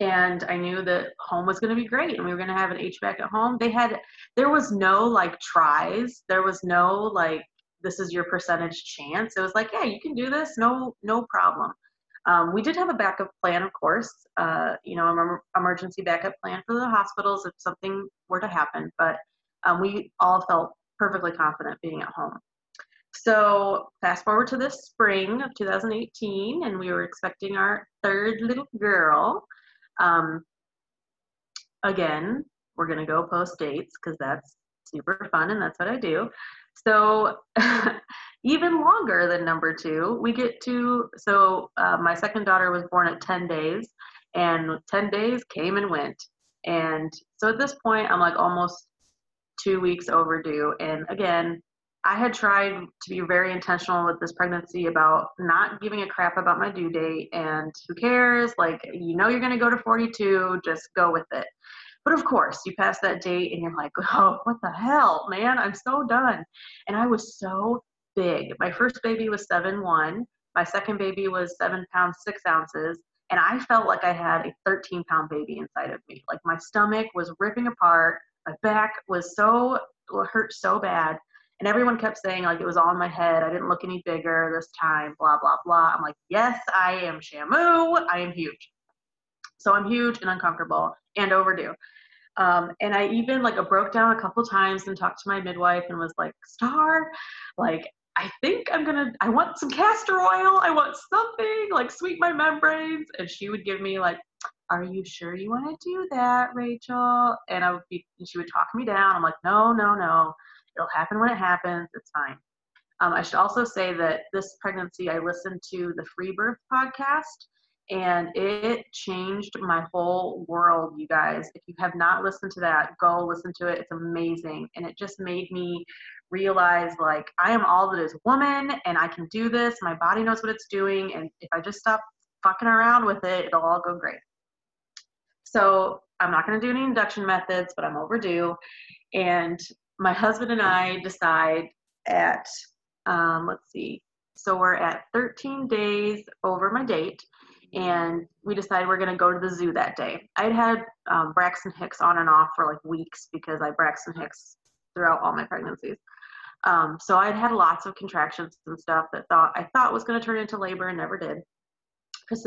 And i knew that home was going to be great and we were going to have an HBAC at home. They had there was no like tries. There was no like this is your percentage chance. It was like yeah you can do this. No no problem. Um, we did have a backup plan of course. Uh, you know emergency backup plan for the hospitals if something were to happen. But um, we all felt perfectly confident being at home so fast forward to this spring of 2018, and we were expecting our third little girl. Um, again, we're gonna go post dates because that's super fun and that's what I do. So even longer than number two, we get to. So uh, my second daughter was born at 10 days, and 10 days came and went. And so at this point, I'm like almost two weeks overdue. And again, I had tried to be very intentional with this pregnancy about not giving a crap about my due date and who cares? Like, you know, you're going to go to 42, just go with it. But of course, you pass that date and you're like, oh, what the hell, man? I'm so done. And I was so big. My first baby was seven one. My second baby was seven pounds six ounces. And I felt like I had a 13 pound baby inside of me. Like my stomach was ripping apart. My back was so hurt so bad and everyone kept saying like it was all in my head. I didn't look any bigger this time, blah, blah, blah. I'm like, yes, I am Shamu. I am huge. So I'm huge and uncomfortable and overdue. Um, and I even like broke down a couple times and talked to my midwife and was like, Star, like I think I'm gonna I want some castor oil. I want something like sweet my membranes. And she would give me like, Are you sure you want to do that, Rachel? And I would be and she would talk me down. I'm like, no, no, no. It'll happen when it happens. It's fine. Um, I should also say that this pregnancy, I listened to the Free Birth podcast, and it changed my whole world, you guys. If you have not listened to that, go listen to it. It's amazing. And it just made me realize like I am all that is woman and I can do this. My body knows what it's doing. And if I just stop fucking around with it, it'll all go great. So I'm not going to do any induction methods, but I'm overdue. And my husband and I decide at, um, let's see, so we're at 13 days over my date, and we decided we're going to go to the zoo that day. I'd had um, Braxton Hicks on and off for like weeks because I Braxton Hicks throughout all my pregnancies. Um, so I'd had lots of contractions and stuff that thought I thought was going to turn into labor and never did.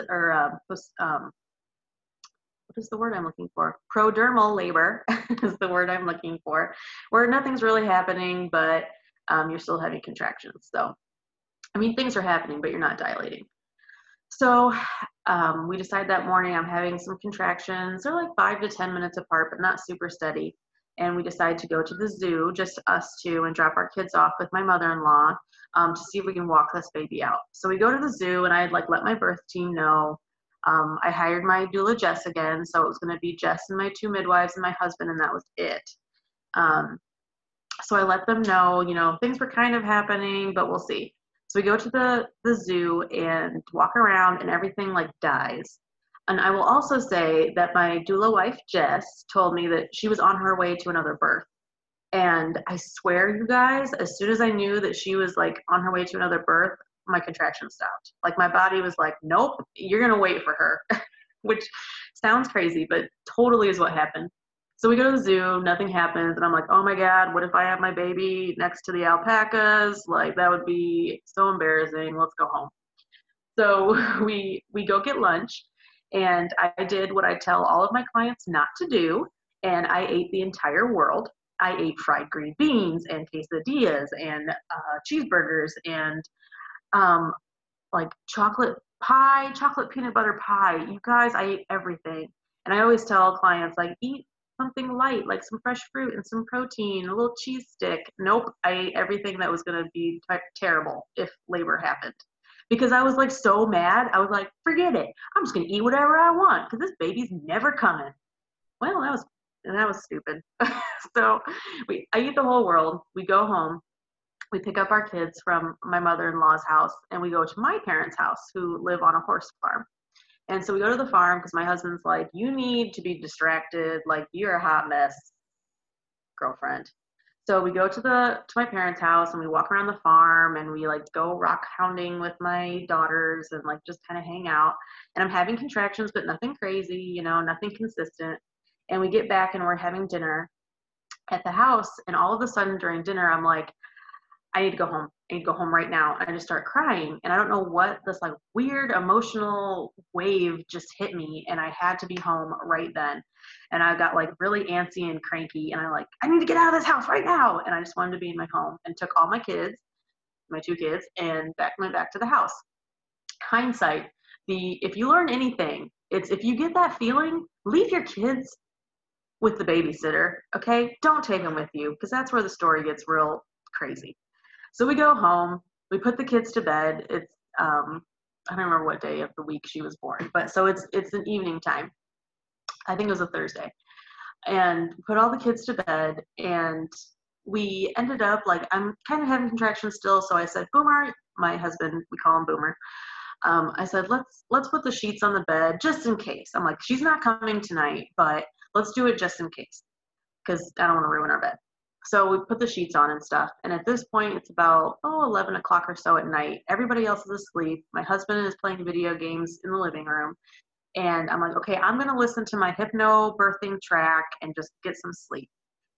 Or uh, um, what is the word I'm looking for? Prodromal labor is the word I'm looking for, where nothing's really happening, but um, you're still having contractions. So, I mean, things are happening, but you're not dilating. So, um, we decide that morning I'm having some contractions. They're like five to 10 minutes apart, but not super steady. and we decide to go to the zoo, just us two, and drop our kids off with my mother-in-law um, to see if we can walk this baby out. So we go to the zoo, and I had like let my birth team know. Um, I hired my doula Jess again, so it was going to be Jess and my two midwives and my husband, and that was it. Um, so I let them know, you know, things were kind of happening, but we'll see. So we go to the the zoo and walk around, and everything like dies. And I will also say that my doula wife, Jess, told me that she was on her way to another birth. And I swear, you guys, as soon as I knew that she was like on her way to another birth, my contractions stopped. Like my body was like, nope, you're to wait for her, which sounds crazy, but totally is what happened. So we go to the zoo, nothing happens, and I'm like, oh my God, what if I have my baby next to the alpacas? Like that would be so embarrassing. Let's go home. So we we go get lunch and I did what I tell all of my clients not to do, and I ate the entire world. I ate fried green beans and quesadillas and uh, cheeseburgers and um, like chocolate pie, chocolate peanut butter pie. You guys, I ate everything. And I always tell clients, like, eat something light, like some fresh fruit and some protein, a little cheese stick. Nope, I ate everything that was going to be terrible if labor happened because I was like so mad. I was like, forget it. I'm just gonna eat whatever I want because this baby's never coming. Well, that was and that was stupid. so we I eat the whole world. We go home. We pick up our kids from my mother-in-law's house and we go to my parents' house who live on a horse farm. And so we go to the farm because my husband's like, you need to be distracted. Like you're a hot mess, girlfriend. So we go to the to my parents' house and we walk around the farm and we like go rock hounding with my daughters and like just kind of hang out. And I'm having contractions, but nothing crazy, you know, nothing consistent. And we get back and we're having dinner at the house, and all of a sudden during dinner, I'm like, I need to go home. I need to go home right now. And I just start crying. And I don't know what this like weird emotional wave just hit me. And I had to be home right then. And I got like really antsy and cranky. And I like, I need to get out of this house right now. And I just wanted to be in my home and took all my kids, my two kids, and back went back to the house. Hindsight, the if you learn anything, it's if you get that feeling, leave your kids with the babysitter. Okay. Don't take them with you because that's where the story gets real crazy. So we go home, we put the kids to bed. It's um, I don't remember what day of the week she was born, but so it's it's an evening time. I think it was a Thursday, and put all the kids to bed, and we ended up like I'm kind of having contractions still, so I said, Boomer, my husband, we call him Boomer. Um, I said, let's let's put the sheets on the bed just in case. I'm like, she's not coming tonight, but let's do it just in case, because I don't want to ruin our bed so we put the sheets on and stuff. And at this point it's about oh 11 o'clock or so at night. Everybody else is asleep. My husband is playing video games in the living room. And i'm like okay i'm going to listen to my hypno birthing track and just get some sleep.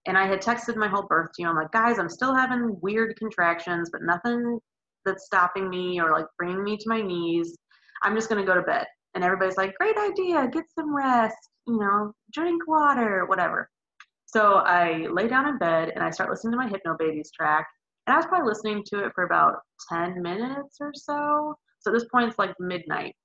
And i had texted my whole birth team. I'm like guys i'm still having weird contractions but nothing that's stopping me or like bringing me to my knees. I'm just going to go to bed. And everybody's like great idea. Get some rest you know drink water whatever so I lay down in bed and I start listening to my Hypnobabies track. And I was probably listening to it for about 10 minutes or so. So at this point, it's like midnight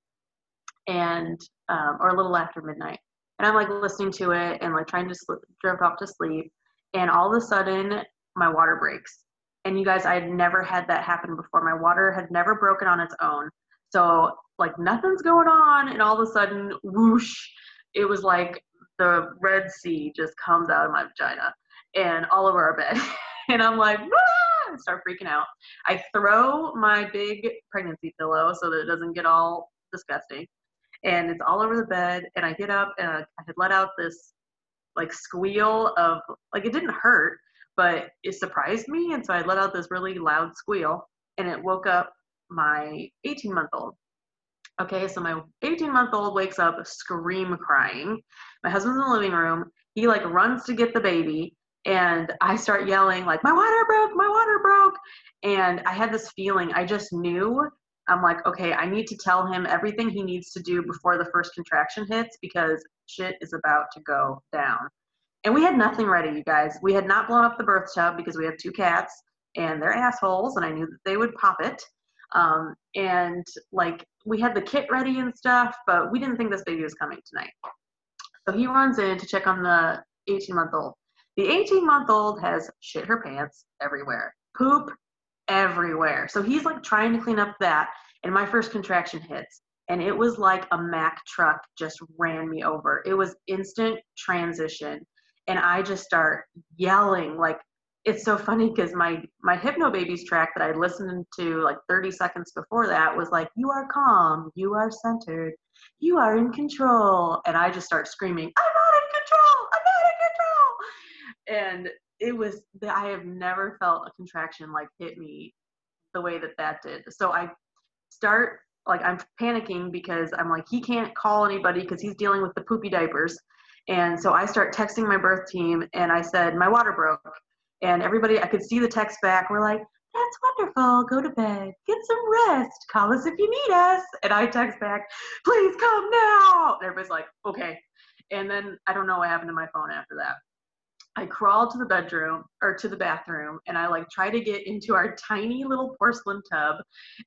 and, um, or a little after midnight. And I'm like listening to it and like trying to drift off to sleep. And all of a sudden, my water breaks. And you guys, I had never had that happen before. My water had never broken on its own. So, like, nothing's going on. And all of a sudden, whoosh, it was like the Red Sea just comes out of my vagina and all over our bed. and I'm like, ah! Start freaking out. I throw my big pregnancy pillow so that it doesn't get all disgusting. And it's all over the bed. And I get up and I had let out this like squeal of, like, it didn't hurt, but it surprised me. And so I let out this really loud squeal and it woke up my 18 month old. Okay, so my 18 month old wakes up scream crying. My husband's in the living room. He like runs to get the baby, and I start yelling, like, my water broke, my water broke. And I had this feeling, I just knew. I'm like, okay, I need to tell him everything he needs to do before the first contraction hits because shit is about to go down. And we had nothing ready, you guys. We had not blown up the birth tub because we have two cats and they're assholes, and I knew that they would pop it. Um, and like we had the kit ready and stuff, but we didn't think this baby was coming tonight. So he runs in to check on the 18 month old. The 18 month old has shit her pants everywhere, poop everywhere. So he's like trying to clean up that, and my first contraction hits. And it was like a Mack truck just ran me over. It was instant transition. And I just start yelling like it's so funny because my my Hypnobabies track that I listened to like 30 seconds before that was like, "You are calm, you are centered, you are in control," and I just start screaming, "I'm not in control! I'm not in control!" And it was that I have never felt a contraction like hit me the way that that did. So I start like I'm panicking because I'm like he can't call anybody because he's dealing with the poopy diapers. And so I start texting my birth team and I said my water broke and everybody, I could see the text back. We're like, that's wonderful. Go to bed. Get some rest. Call us if you need us. And I text back, please come now. And everybody's like, okay. And then I don't know what happened to my phone after that. I crawled to the bedroom or to the bathroom and I like try to get into our tiny little porcelain tub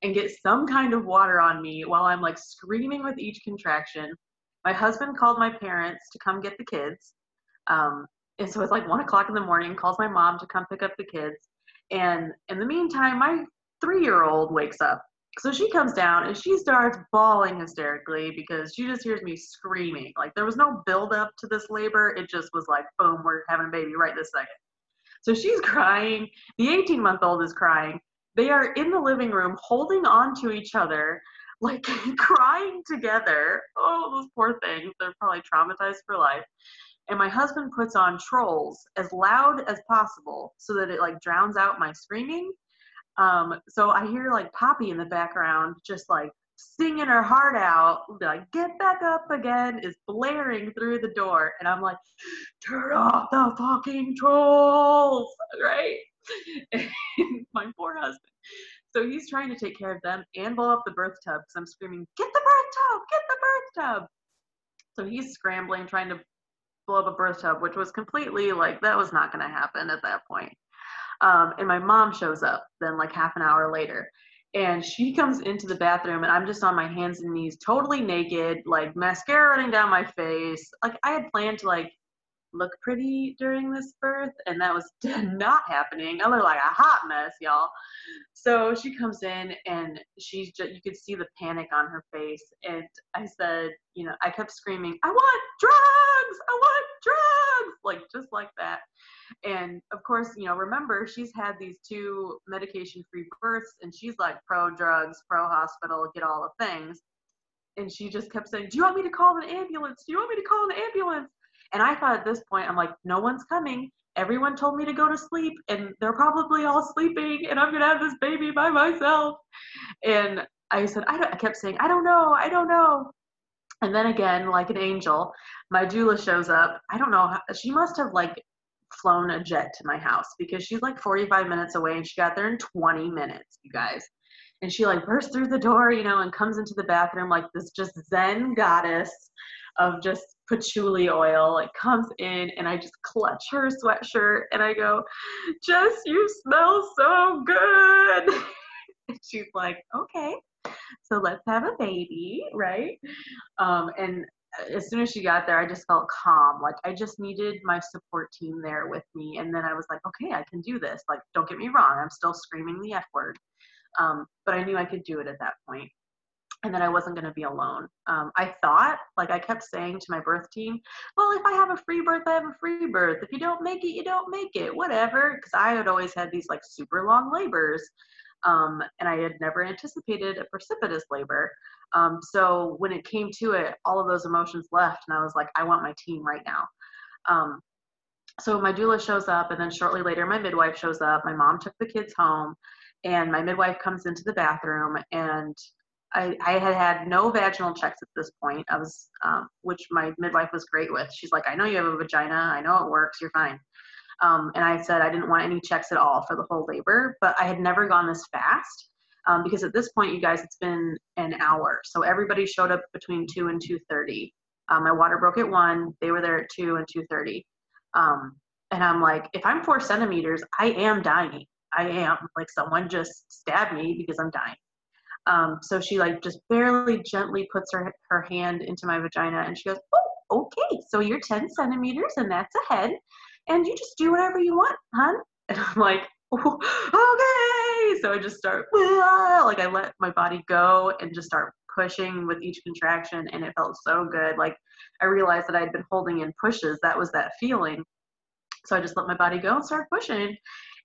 and get some kind of water on me while I'm like screaming with each contraction. My husband called my parents to come get the kids. Um, and so it's like one o'clock in the morning, calls my mom to come pick up the kids. And in the meantime, my three year old wakes up. So she comes down and she starts bawling hysterically because she just hears me screaming. Like there was no build up to this labor. It just was like, boom, we're having a baby right this second. So she's crying. The 18 month old is crying. They are in the living room holding on to each other, like crying together. Oh, those poor things. They're probably traumatized for life and my husband puts on trolls as loud as possible so that it like drowns out my screaming. Um, so i hear like poppy in the background just like singing her heart out like get back up again is blaring through the door and i'm like turn off the fucking trolls right? My poor husband. So he's trying to take care of them and blow up the birth tub because i'm screaming get the birth tub get the birth tub! So he's scrambling trying to blow up a birth tub, which was completely like that was not going to happen at that point. Um, and my mom shows up then like half an hour later and she comes into the bathroom and i'm just on my hands and knees totally naked like mascara running down my face like i had planned to like look pretty during this birth and that was not happening. I look like a hot mess y'all. So she comes in and she's just you could see the panic on her face. And i said you know i kept screaming i want drugs! I want drugs! Like just like that. And of course you know remember she's had these two medication free births and she's like pro drugs pro hospital get all the things. And she just kept saying do you want me to call an ambulance? Do you want me to call an ambulance and i thought at this point i'm like no one's coming. Everyone told me to go to sleep and they're probably all sleeping and i'm to have this baby by myself. And i said I, I kept saying i don't know i don't know. And then again like an angel my doula shows up. I don't know how, she must have like flown a jet to my house because she's like 45 minutes away and she got there in 20 minutes you guys. And she like bursts through the door you know and comes into the bathroom like this just zen goddess of just patchouli oil It comes in and I just clutch her sweatshirt and I go, Jess, you smell so good. she's like, okay, so let's have a baby, right? Um, and as soon as she got there, I just felt calm. Like I just needed my support team there with me. And then I was like, okay, I can do this. Like, don't get me wrong, I'm still screaming the F word. Um, but I knew I could do it at that point and that I wasn't going to be alone. Um, I thought, like I kept saying to my birth team, well, if I have a free birth, I have a free birth. If you don't make it, you don't make it, whatever. Because I had always had these like super long labors. Um, and I had never anticipated a precipitous labor. Um, so when it came to it, all of those emotions left, and I was like, I want my team right now. Um, so my doula shows up, and then shortly later, my midwife shows up. My mom took the kids home, and my midwife comes into the bathroom and I, I had had no vaginal checks at this point. I was, um, which my midwife was great with. She's like, I know you have a vagina. I know it works. You're fine. Um, and I said I didn't want any checks at all for the whole labor, but I had never gone this fast um, because at this point, you guys, it's been an hour. So everybody showed up between two and two thirty. Um, my water broke at one. They were there at two and two thirty. Um, and I'm like, if I'm four centimeters, I am dying. I am like someone just stabbed me because I'm dying. Um, so she like just barely gently puts her her hand into my vagina and she goes, "Oh, okay. So you're 10 centimeters and that's a head." and you just do whatever you want, hun. And I'm like, okay. So I just start, like, I let my body go and just start pushing with each contraction, and it felt so good. Like, I realized that I had been holding in pushes. That was that feeling. So I just let my body go and start pushing.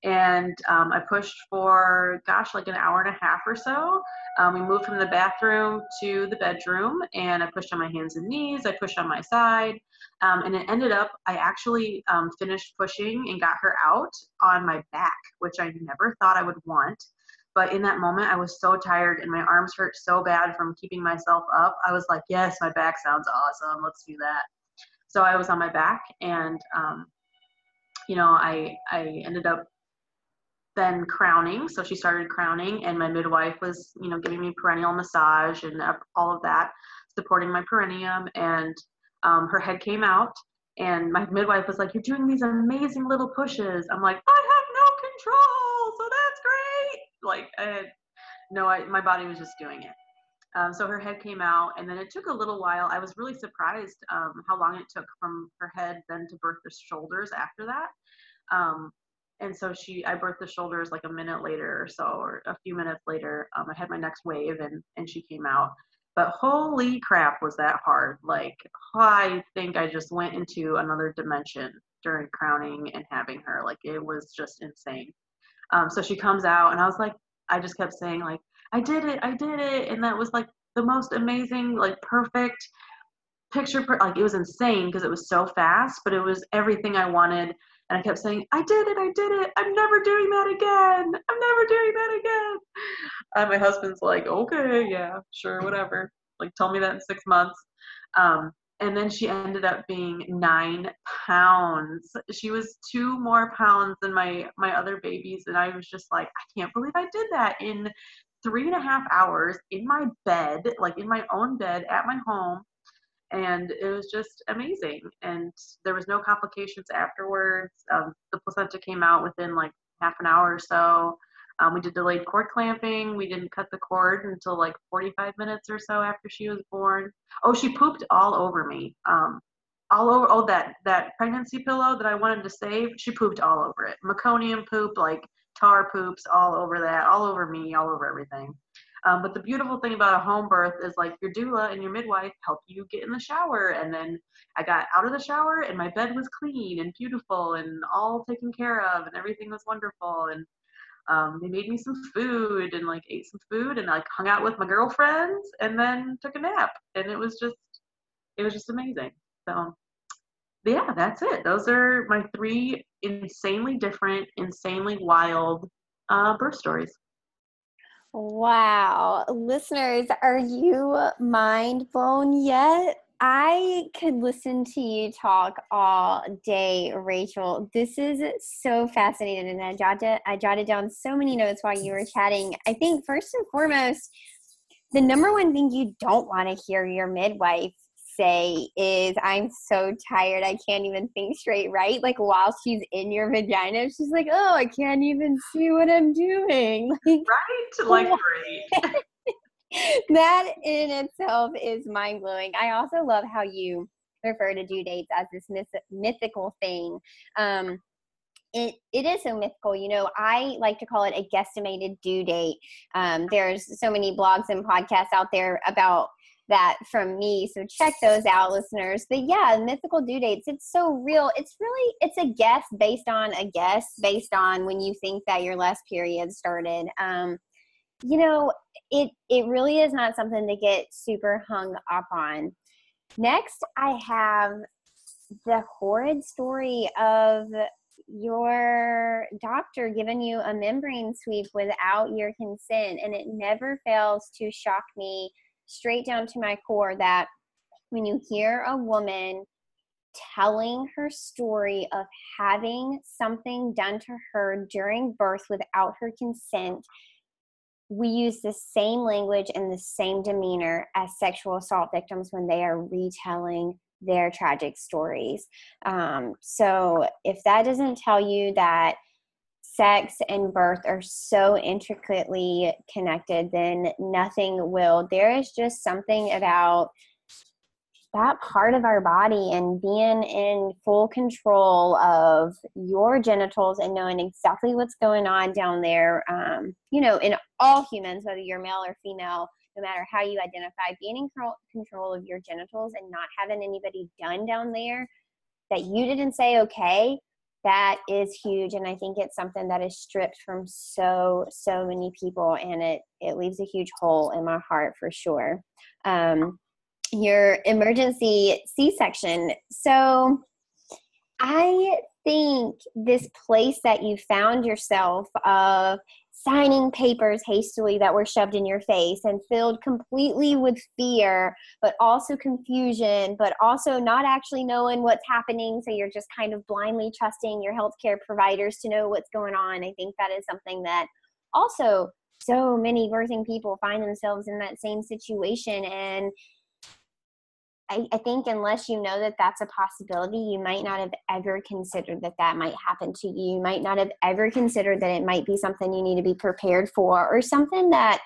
And um, I pushed for, gosh, like an hour and a half or so. Um, we moved from the bathroom to the bedroom, and I pushed on my hands and knees. I pushed on my side. Um, and it ended up, I actually um, finished pushing and got her out on my back, which I never thought I would want. But in that moment, I was so tired and my arms hurt so bad from keeping myself up. I was like, yes, my back sounds awesome. Let's do that. So I was on my back, and um, you know, I I ended up then crowning. So she started crowning, and my midwife was, you know, giving me perineal massage and all of that, supporting my perineum. And um, her head came out, and my midwife was like, "You're doing these amazing little pushes." I'm like, "I have no control, so that's great." Like I had no, I, my body was just doing it. Um, so her head came out, and then it took a little while. I was really surprised um, how long it took from her head then to birth the shoulders after that. Um, and so she i birthed the shoulders like a minute later or so or a few minutes later. Um, i had my next wave and and she came out. But holy crap was that hard. Like i think i just went into another dimension during crowning and having her. Like it was just insane. Um, so she comes out and i was like i just kept saying like i did it i did it. And that was like the most amazing like perfect picture per- like it was insane because it was so fast but it was everything i wanted and I kept saying, I did it, I did it, I'm never doing that again, I'm never doing that again. And my husband's like, okay, yeah, sure, whatever. Like, tell me that in six months. Um, and then she ended up being nine pounds. She was two more pounds than my my other babies, and I was just like, I can't believe I did that in three and a half hours in my bed, like in my own bed at my home and it was just amazing. And there was no complications afterwards. Um, the placenta came out within like half an hour or so. Um, we did delayed cord clamping. We didn't cut the cord until like 45 minutes or so after she was born. Oh, she pooped all over me. Um, all over. Oh, that that pregnancy pillow that I wanted to save. She pooped all over it. Meconium poop, like tar poops, all over that, all over me, all over everything. Um, but the beautiful thing about a home birth is like your doula and your midwife help you get in the shower. And then I got out of the shower and my bed was clean and beautiful and all taken care of and everything was wonderful. And um, they made me some food and like ate some food and like hung out with my girlfriends and then took a nap. And it was just, it was just amazing. So yeah, that's it. Those are my three insanely different, insanely wild uh, birth stories. Wow. Listeners, are you mind blown yet? I could listen to you talk all day, Rachel. This is so fascinating, and I jotted I jotted down so many notes while you were chatting. I think first and foremost, the number one thing you don't want to hear your midwife say is i'm so tired i can't even think straight right? Like while she's in your vagina she's like oh i can't even see what i'm doing. Like, right? like great. That in itself is mind-blowing. I also love how you refer to due dates as this myth- mythical thing. Um, it, it is so mythical. You know, I like to call it a guesstimated due date. Um, there's so many blogs and podcasts out there about that from me. So check those out, listeners. But yeah, mythical due dates, it's so real. It's really it's a guess based on a guess based on when you think that your last period started. Um, you know, it it really is not something to get super hung up on. Next, I have the horrid story of your doctor giving you a membrane sweep without your consent and it never fails to shock me straight down to my core that when you hear a woman telling her story of having something done to her during birth without her consent, we use the same language and the same demeanor as sexual assault victims when they are retelling their tragic stories. Um, so, if that doesn't tell you that sex and birth are so intricately connected, then nothing will. There is just something about that part of our body and being in full control of your genitals and knowing exactly what's going on down there um, you know in all humans whether you're male or female no matter how you identify being in control of your genitals and not having anybody done down there that you didn't say okay that is huge and i think it's something that is stripped from so so many people and it it leaves a huge hole in my heart for sure. Um, your emergency c-section. So i think this place that you found yourself of signing papers hastily that were shoved in your face and filled completely with fear, but also confusion, but also not actually knowing what's happening. So you're just kind of blindly trusting your healthcare providers to know what's going on. I think that is something that also so many birthing people find themselves in that same situation. And I, I, think unless you know that that's a possibility, you might not have ever considered that that might happen to you. You might not have ever considered that it might be something you need to be prepared for or something that,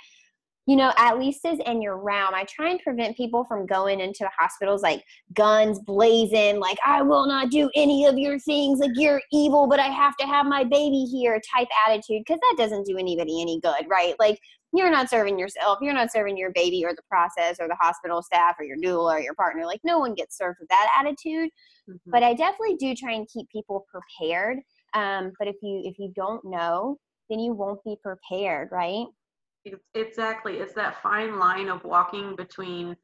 you know, at least is in your realm. I try and prevent people from going into hospitals like guns blazing, like, I will not do any of your things, like, you're evil, but I have to have my baby here type attitude, because that doesn't do anybody any good, right? Like, you're not serving yourself you're not serving your baby or the process or the hospital staff or your doula or your partner like no one gets served with that attitude mm-hmm. but i definitely do try and keep people prepared um, but if you if you don't know then you won't be prepared right exactly it's that fine line of walking between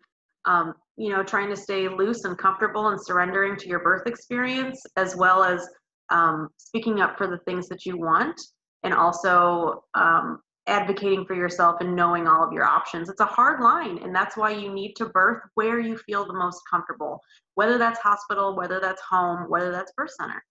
um, you know trying to stay loose and comfortable and surrendering to your birth experience as well as um, speaking up for the things that you want and also um, advocating for yourself and knowing all of your options. It's a hard line, and that's why you need to birth where you feel the most comfortable, whether that's hospital, whether that's home, whether that's birth center.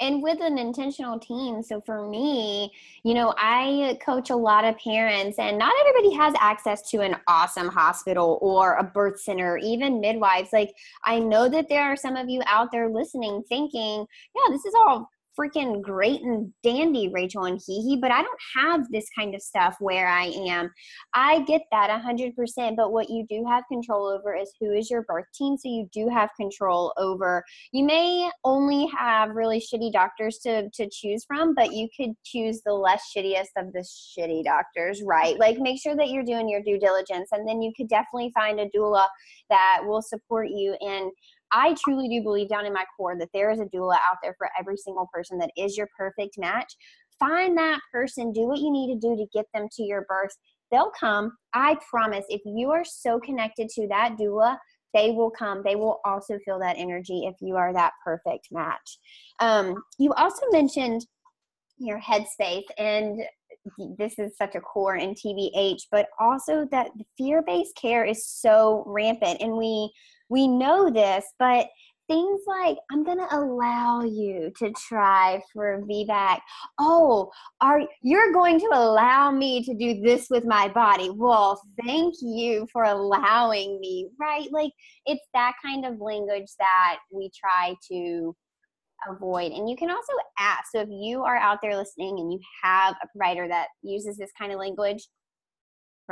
And with an intentional team. So for me, you know, I coach a lot of parents, and not everybody has access to an awesome hospital or a birth center, even midwives. Like, I know that there are some of you out there listening thinking, yeah, this is all freaking great and dandy, Rachel and Hee but I don't have this kind of stuff where I am. I get that 100%, but what you do have control over is who is your birth team. So you do have control over, you may only have really shitty doctors to, to choose from, but you could choose the less shittiest of the shitty doctors, right? Like make sure that you're doing your due diligence and then you could definitely find a doula that will support you in I truly do believe down in my core that there is a doula out there for every single person that is your perfect match. Find that person, do what you need to do to get them to your birth. They'll come. I promise. If you are so connected to that doula, they will come. They will also feel that energy if you are that perfect match. Um, you also mentioned your headspace, and this is such a core in TBH, but also that fear based care is so rampant, and we we know this, but things like i'm to allow you to try for VBAC. Oh, are you're going to allow me to do this with my body? Well, thank you for allowing me, right? Like it's that kind of language that we try to avoid. And you can also ask. So if you are out there listening and you have a provider that uses this kind of language,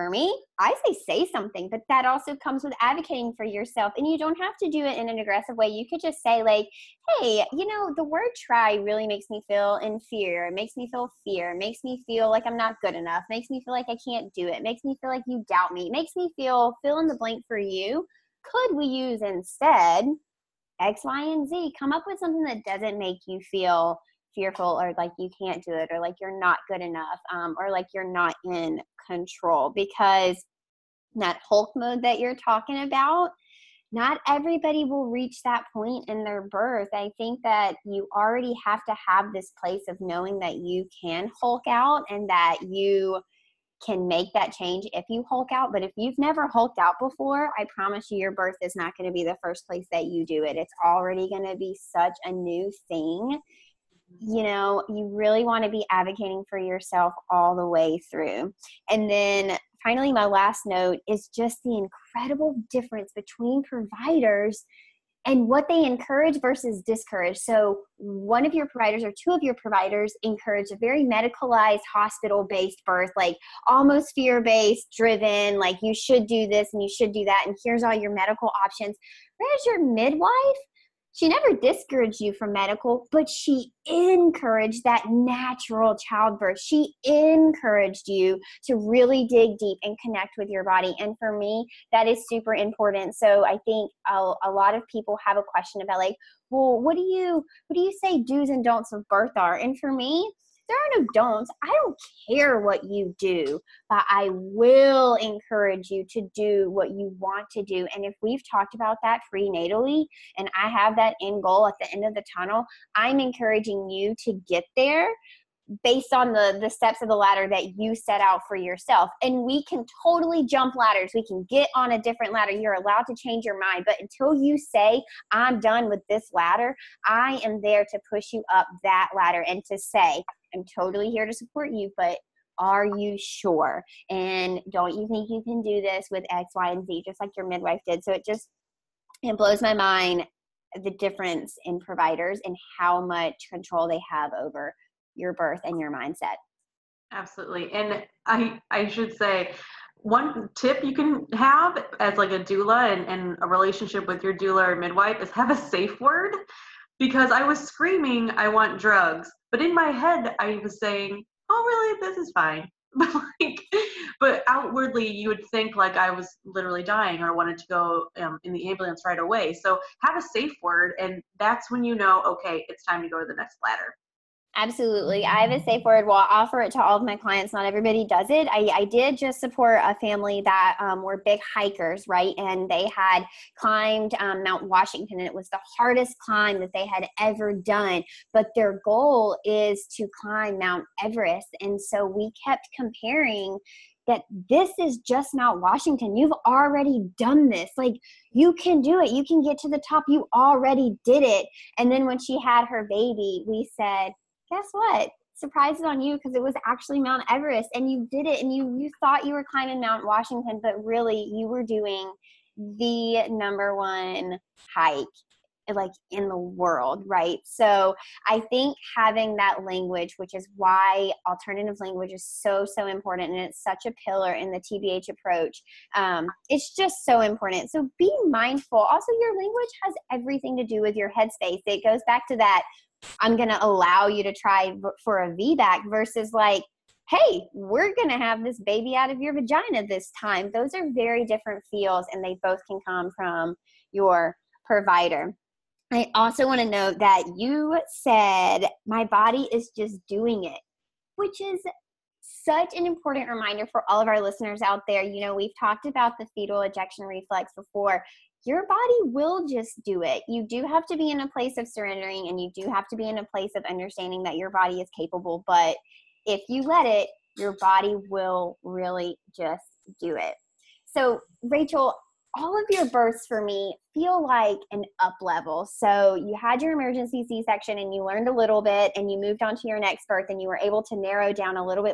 for me, I say say something, but that also comes with advocating for yourself. And you don't have to do it in an aggressive way. You could just say, like, hey, you know, the word try really makes me feel in fear. It makes me feel fear. It makes me feel like I'm not good enough. It makes me feel like I can't do it. it. Makes me feel like you doubt me. It makes me feel fill in the blank for you. Could we use instead X, Y, and Z? Come up with something that doesn't make you feel fearful or like you can't do it or like you're not good enough um, or like you're not in control because that Hulk mode that you're talking about, not everybody will reach that point in their birth. I think that you already have to have this place of knowing that you can Hulk out and that you can make that change if you Hulk out. But if you've never Hulked out before, I promise you your birth is not going to be the first place that you do it. It's already going to be such a new thing you know, you really want to be advocating for yourself all the way through. And then finally, my last note is just the incredible difference between providers and what they encourage versus discourage. So, one of your providers or two of your providers encourage a very medicalized, hospital based birth, like almost fear based, driven, like you should do this and you should do that, and here's all your medical options whereas your midwife she never discouraged you from medical, but she encouraged that natural childbirth. She encouraged you to really dig deep and connect with your body. And for me, that is super important. So I think a, a lot of people have a question about like, well, what do you what do you say do's and don'ts of birth are? And for me, there are no don'ts. I don't care what you do, but I will encourage you to do what you want to do. And if we've talked about that prenatally and I have that end goal at the end of the tunnel, I'm encouraging you to get there based on the the steps of the ladder that you set out for yourself and we can totally jump ladders we can get on a different ladder you're allowed to change your mind but until you say i'm done with this ladder i am there to push you up that ladder and to say i'm totally here to support you but are you sure and don't you think you can do this with x y and z just like your midwife did so it just it blows my mind the difference in providers and how much control they have over your birth and your mindset. Absolutely. And I I should say one tip you can have as like a doula and, and a relationship with your doula or midwife is have a safe word because I was screaming I want drugs, but in my head I was saying, "Oh, really? This is fine." But like, but outwardly you would think like I was literally dying or wanted to go um, in the ambulance right away. So have a safe word, and that's when you know, okay, it's time to go to the next ladder. Absolutely. I have a safe word. Well, I offer it to all of my clients. Not everybody does it. I, I did just support a family that um, were big hikers, right? And they had climbed um, Mount Washington, and it was the hardest climb that they had ever done. But their goal is to climb Mount Everest. And so we kept comparing that this is just not Washington. You've already done this. Like, you can do it. You can get to the top. You already did it. And then when she had her baby, we said, guess what? Surprises on you because it was actually Mount Everest and you did it and you you thought you were climbing Mount Washington, but really you were doing the number one hike like in the world, right? So I think having that language, which is why alternative language is so, so important and it's such a pillar in the TBH approach, um, it's just so important. So be mindful. Also, your language has everything to do with your headspace. It goes back to that I'm going to allow you to try for a VBAC versus like, hey, we're going to have this baby out of your vagina this time. Those are very different feels, and they both can come from your provider. I also want to note that you said, my body is just doing it, which is such an important reminder for all of our listeners out there. You know, we've talked about the fetal ejection reflex before your body will just do it. You do have to be in a place of surrendering and you do have to be in a place of understanding that your body is capable. But if you let it, your body will really just do it. So, Rachel, all of your births for me feel like an up level. So you had your emergency C section and you learned a little bit and you moved on to your next birth and you were able to narrow down a little bit